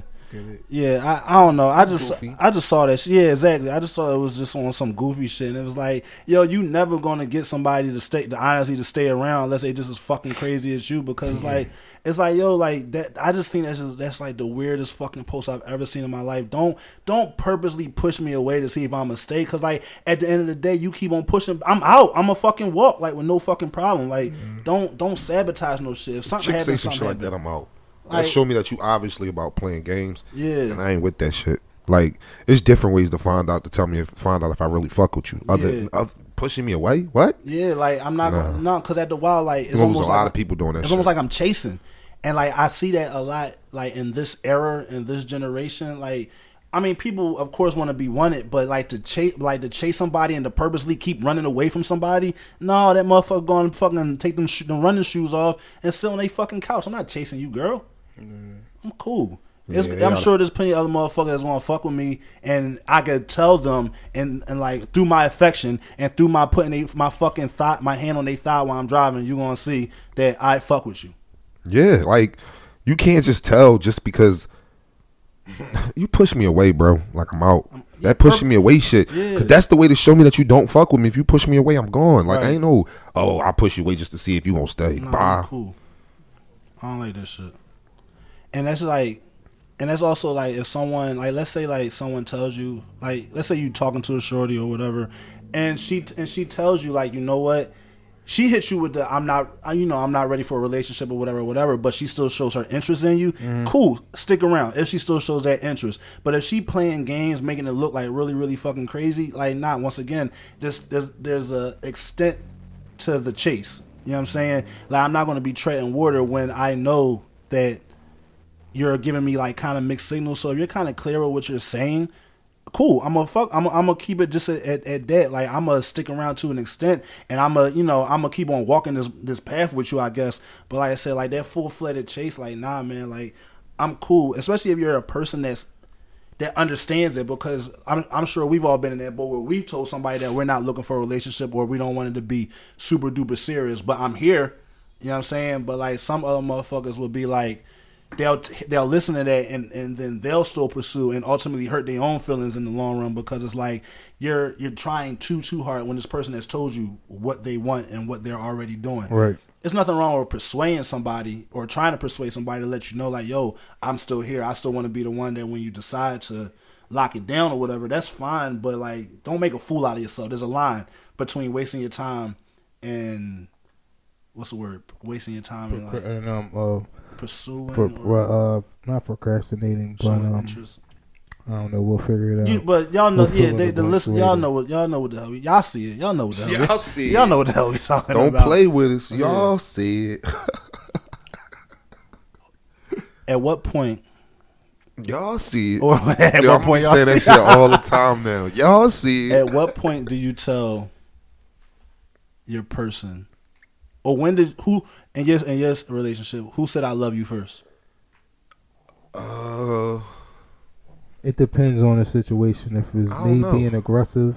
Yeah, I, I don't know. I just goofy. I just saw that. Shit. Yeah, exactly. I just saw it was just on some goofy shit, and it was like, yo, you never gonna get somebody to stay, the honestly to stay around unless they just as fucking crazy as you. Because like, it's like, yo, like that. I just think that's just that's like the weirdest fucking post I've ever seen in my life. Don't don't purposely push me away to see if I'm a stay. Because like at the end of the day, you keep on pushing. I'm out. I'm a fucking walk like with no fucking problem. Like don't don't sabotage no shit. If something Chick say happens, some something shit like that. I'm out. Like- that show me that you obviously about playing games. Yeah. and I ain't with that shit. Like, it's different ways to find out to tell me if find out if I really fuck with you. Other, Yeah. other pushing me away. What? Yeah, like I'm not Nah. no, because at the wild, like it's almost a lot like of people doing that It's shit. almost like I'm chasing, and like I see that a lot, like in this era, in this generation. Like, I mean, people of course want to be wanted, but like to chase, like to chase somebody and to purposely keep running away from somebody. No, that motherfucker going to fucking take them, sh- them running shoes off and sit on their fucking couch. I'm not chasing you, girl. I'm cool. Yeah, I'm sure there's plenty of other motherfuckers that's gonna fuck with me, and I could tell them, and, and like through my affection and through my putting they, my fucking thigh, my hand on their thigh while I'm driving, you gonna see that I fuck with you. Yeah, like you can't just tell just because you push me away, bro. Like I'm out. That pushing me away shit. Yeah. Cause that's the way to show me that you don't fuck with me. If you push me away, I'm gone. Like I ain't no. Oh, I push you away just to see if you gonna stay. Nah, Bye. I'm cool. I don't like that shit. And that's like, and that's also like if someone like let's say like someone tells you like let's say you talking to a shorty or whatever, and she and she tells you like you know what, she hits you with the I'm not uh, you know I'm not ready for a relationship or whatever whatever, but she still shows her interest in you. Cool, stick around if she still shows that interest. But if she playing games, making it look like really really fucking crazy, like not once again, there's there's there's a extent to the chase. You know what I'm saying? Like I'm not going to be treading water when I know that you're giving me like kind of mixed signals. So if you're kind of clear with what you're saying, cool. I'm gonna fuck. I'm gonna keep it just at, at, at that. Like I'm gonna stick around to an extent, and I'm gonna you know I'm gonna keep on walking this this path with you, I guess. But like I said, like that full fledged chase, like nah, man. Like I'm cool, especially if you're a person that's that understands it because I'm I'm sure we've all been in that boat where we've told somebody that we're not looking for a relationship or we don't want it to be super duper serious, but I'm here. You know what I'm saying? But like some other motherfuckers would be like they'll they'll listen to that and, and then they'll still pursue and ultimately hurt their own feelings in the long run because it's like you're you're trying too too hard when this person has told you what they want and what they're already doing. Right. There's nothing wrong with persuading somebody or trying to persuade somebody to let you know, like, yo, I'm still here. I still want to be the one that when you decide to lock it down or whatever, that's fine. But like, don't make a fool out of yourself. There's a line between wasting your time and what's the word? Wasting your time and like and um uh, pursuing pro, or uh not procrastinating, but um interest. I don't know. We'll figure it out. You, but y'all know, We'll yeah, they, the the listen, y'all know what y'all know what the hell we- y'all see it. Y'all know what the hell. Y'all see Y'all it. know what the hell we talking about. Don't play with us. Y'all see it. At what point? Y'all see it. Or at Yo, what I'm point y'all saying that shit all the time now. Y'all see it. At what point do you tell your person, or when did who in yes and yes relationship who said I love you first? Uh, It depends on the situation. If it's me know. being aggressive,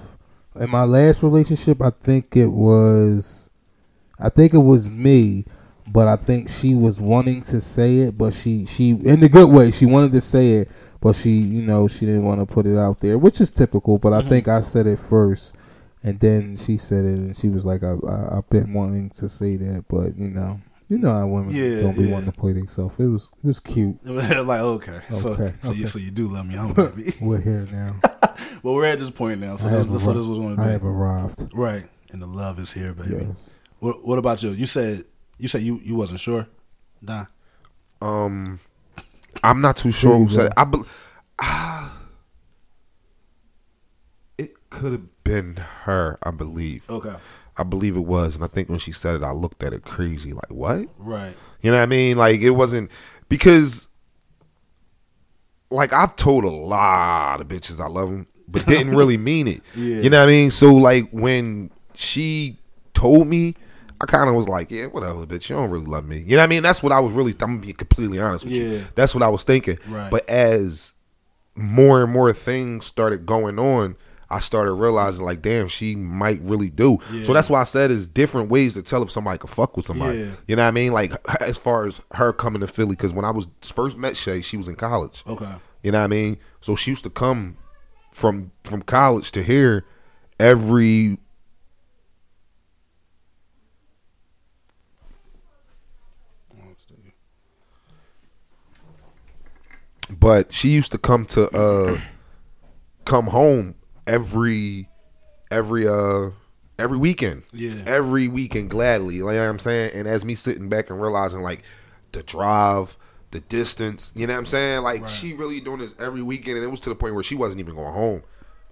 in my last relationship, I think it was, I think it was me, but I think she was wanting to say it, but she she in the good way. She wanted to say it, but she you know she didn't want to put it out there, which is typical. But I think I said it first, and then she said it, and she was like, I, I I've been wanting to say that, but you know. You know how women Yeah, don't be yeah. wanting to play themselves. It was it was cute. like okay, so Okay, so you so you do love me, I'm happy. We're here now. well, we're at this point now, so I this, have so arri- this was going to I be have arrived. right, and the love is here, baby. Yes. What What about you? You said you said you you wasn't sure, Don. um, I'm not too sure who said it. I bel ah, it could have been her. I believe. Okay, I believe it was, and I think when she said it, I looked at it crazy, like what? right, You know what I mean? Like it wasn't because, like I've told a lot of bitches I love them, but didn't really mean it. Yeah. You know what I mean? So like when she told me, I kind of was like, yeah, whatever, bitch. You don't really love me. You know what I mean? That's what I was really. I'm gonna be completely honest with Yeah. you. That's what I was thinking. Right. But as more and more things started going on. I started realizing, like, damn, she might really do. Yeah. So that's why I said it's different ways to tell if somebody can fuck with somebody. Yeah. You know what I mean? Like as far as her coming to Philly, because when I was first met Shay, she was in college. okay, You know what I mean? So she used to come from from college to here every but she used to come to uh come home every every uh every weekend. Yeah. Every weekend gladly. Like you know what I'm saying? And as me sitting back and realizing like the drive, the distance, you know what I'm saying? Like she really doing this every weekend and it was to the point where she wasn't even going home.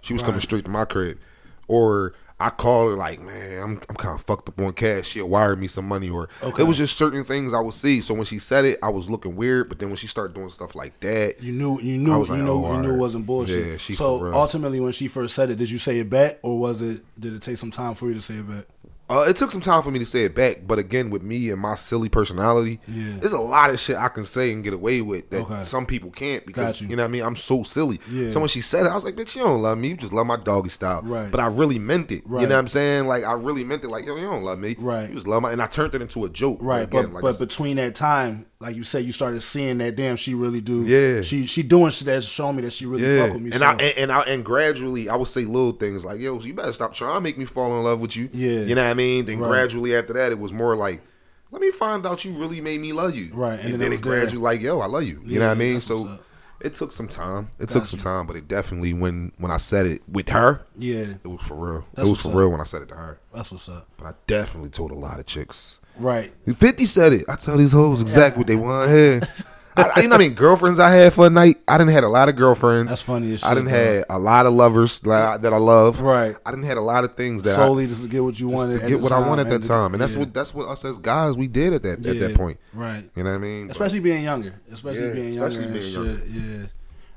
She was coming straight to my crib. Or I call her like, man, I'm I'm kind of fucked up on cash. She'll wire me some money, or Okay. it was just certain things I would see. So when she said it, I was looking weird. But then when she started doing stuff like that, you knew you knew you like, knew oh, you knew it wasn't bullshit. Yeah, she so ultimately, when she first said it, did you say it back, or was it did it take some time for you to say it back? Uh, it took some time for me to say it back, but again, with me and my silly personality, Yeah. there's a lot of shit I can say and get away with that Okay. some people can't because you. you. know what I mean. I'm so silly. Yeah. So when she said it, I was like, "Bitch, you don't love me. You just love my doggy style." Right. But I really meant it. Right. You know what I'm saying? Like I really meant it. Like yo, you don't love me. Right. You just love my. And I turned it into a joke. Right, Again, but like but between that time, like you said, you started seeing that damn she really do. Yeah. she she doing shit that's showing me that she really yeah. fuck with me. And so. I and, and I and gradually I would say little things like, "Yo, you better stop trying to make me fall in love with you." Yeah. You know what I mean? Then Right. gradually after that, it was more like. Let me find out you really made me love you. Right, and And, then then, it it gradually like, yo, I love you. You know what I mean? So it took some time. It took some time, but it definitely when when I said it with her, yeah, it was for real. That's it was for up. real when I said it to her. that's what's up. But I definitely told a lot of chicks. Right, Fifty said it. I tell these hoes exactly what they want hear. I, I- you know, I mean, girlfriends I had for a night. I didn't had a lot of girlfriends. That's funny as I didn't bro. had a lot of lovers that I, that I love. Right. I didn't had a lot of things that I, solely just to get what you wanted, get what I time, wanted at that time, and that's yeah. what that's what us as guys we did at that at that point. Right. You know what I mean? But- especially being younger, especially Yeah, being younger especially and being shit. younger. Yeah,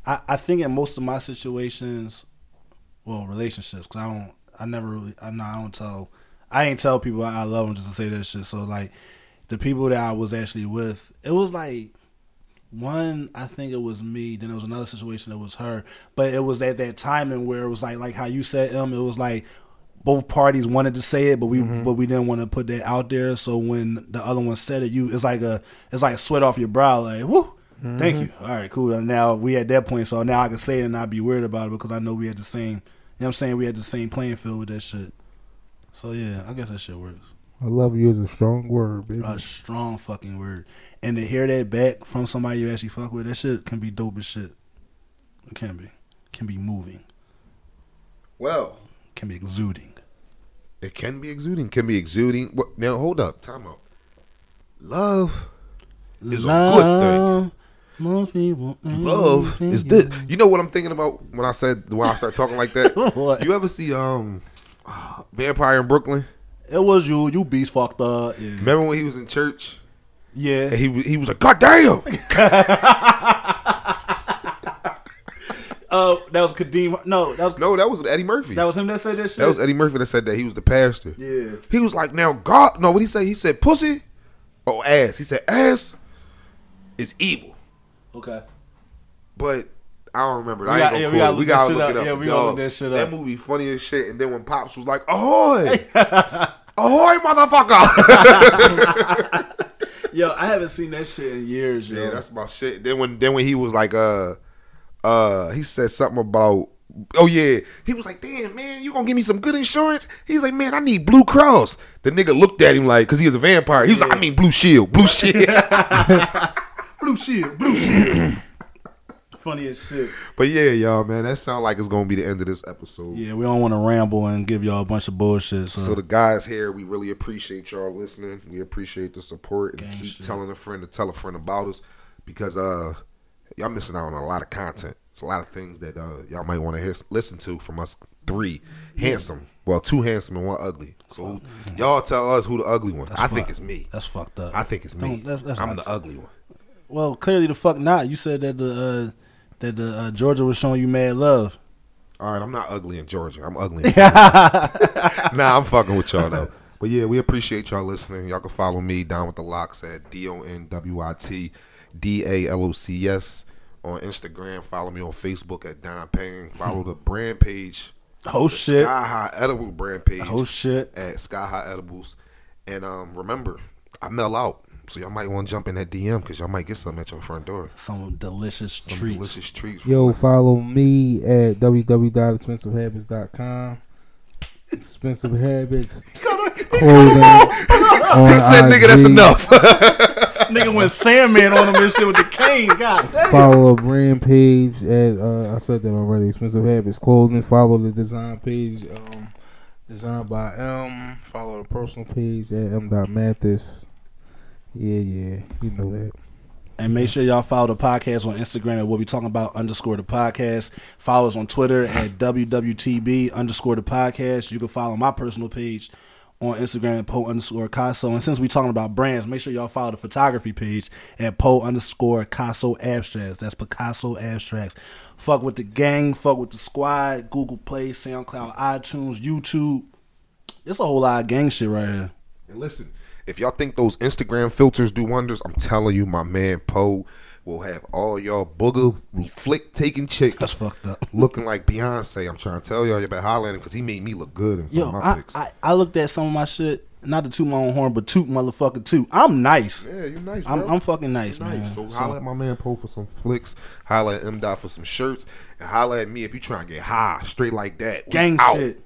I, I think in most of my situations, well, relationships, because I don't, I never really, I know I don't tell, I ain't tell people I, I love them just to say that shit. So like, the people that I was actually with, it was like. One, I think it was me. Then there was another situation that was her, but it was at that timing where it was like, like how you said, um, it was like both parties wanted to say it, but we Mm-hmm. but we didn't want to put that out there. So when the other one said it, you it's like a it's like sweat off your brow, like whoo, thank you. All right, cool. And now we at that point, so now I can say it and not be weird about it because I know we had the same. You know what I'm saying? We had the same playing field with that shit. So yeah, I guess that shit works. I love you is a strong word, baby. A strong fucking word, and to hear that back from somebody you actually fuck with, that shit can be dope as shit. It can be, can be moving, well, can be exuding. it can be exuding. Can be exuding. What, now hold up, time out. love is a good thing. Most people Love is this. You know what I'm thinking about when I said when I start talking like that? What? You ever see um Vampire in Brooklyn? It was you. You beast fucked up. Yeah. Remember when he was in church yeah. and he was- he was like, God damn! Uh, that was Kadeem. No, that was No, that was Eddie Murphy. that was him that said that shit. That was Eddie Murphy that said that he was the pastor. Yeah. He was like, now God, no, what he say? He said, pussy, oh ass. He said, ass is evil. Okay. But I don't remember. We I got- yeah, we gotta look we gotta look it up. Yeah, we gotta look that shit up. That movie funny as shit. And then when Pops was like, ahoy, ahoy, motherfucker. Yo, I haven't seen that shit in years. Yo. yeah, that's my shit. Then when then when he was like, uh, uh, he said something about. Oh yeah, he was like, "Damn man, you gonna give me some good insurance?" He's like, "Man, I need Blue Cross." The nigga looked at him like, because he was a vampire. He was like, "I mean Blue Shield, Blue Shield." blue shield, blue shield. Funny as shit. but yeah, y'all, man, that sounds like it's gonna be the end of this episode. Yeah, we don't want to ramble and give y'all a bunch of bullshit. So, So the guys here, we really appreciate y'all listening. We appreciate the support and keep shit. telling a friend to tell a friend about us because uh y'all missing out on a lot of content. It's a lot of things that uh y'all might want to hear listen to from us three handsome. Well, two handsome and one ugly. So who, y'all tell us who the ugly one. I think it's me. that's fucked up. I think it's me. That's- that's I'm the ugly one. well, clearly the fuck not. You said that the uh, that the uh, Georgia was showing you mad love. All right, I'm not ugly in Georgia. I'm ugly. In nah, I'm fucking with y'all though. But yeah, we appreciate y'all listening. Y'all can follow me down with the locks at D O N W I T D A L O C S on Instagram. Follow me on Facebook at Don Payne. Follow the brand page. Oh shit. Sky High Edible brand page. Oh shit. At Sky High Edibles. And um, remember, I mail out. So y'all might want to jump in that DM because y'all might get something at your front door. Some delicious Some treats. delicious treats. Yo, follow me at www.expensivehabits.com. Expensive Habits clothing. on He said, nigga, that's enough. Nigga went Sandman on him and shit with the cane. God damn. Follow a brand page at uh, I said that already. Expensive Habits Clothing. Follow the design page, um, designed by M. Follow the personal page at M. Mathis. Yeah, yeah, you know that. And make sure y'all follow the podcast on Instagram at what we talking about underscore the podcast. Follow us on Twitter at WWTB underscore the podcast. You can follow my personal page on Instagram at Poe underscore Caso. And since we talking about brands, make sure y'all follow the photography page at Poe underscore Caso Abstracts. That's Picasso Abstracts. Fuck with the gang, fuck with the squad, Google Play, SoundCloud, iTunes, YouTube. It's a whole lot of gang shit right here. And listen, if y'all think those Instagram filters do wonders, I'm telling you, my man Poe will have all y'all booger flick taking chicks That's fucked up. looking like Beyonce. I'm trying to tell y'all, you better holler at him because he made me look good in some Yo, of my I, pics. I, I looked at some of my shit, not to toot my own horn, but toot motherfucker toot. I'm nice. yeah, you nice, I'm, bro. I'm fucking nice, You man. So So- holla at my man Poe for some flicks. Holla at M Dot for some shirts, and holla at me if you trying to get high straight like that. Gang out. shit.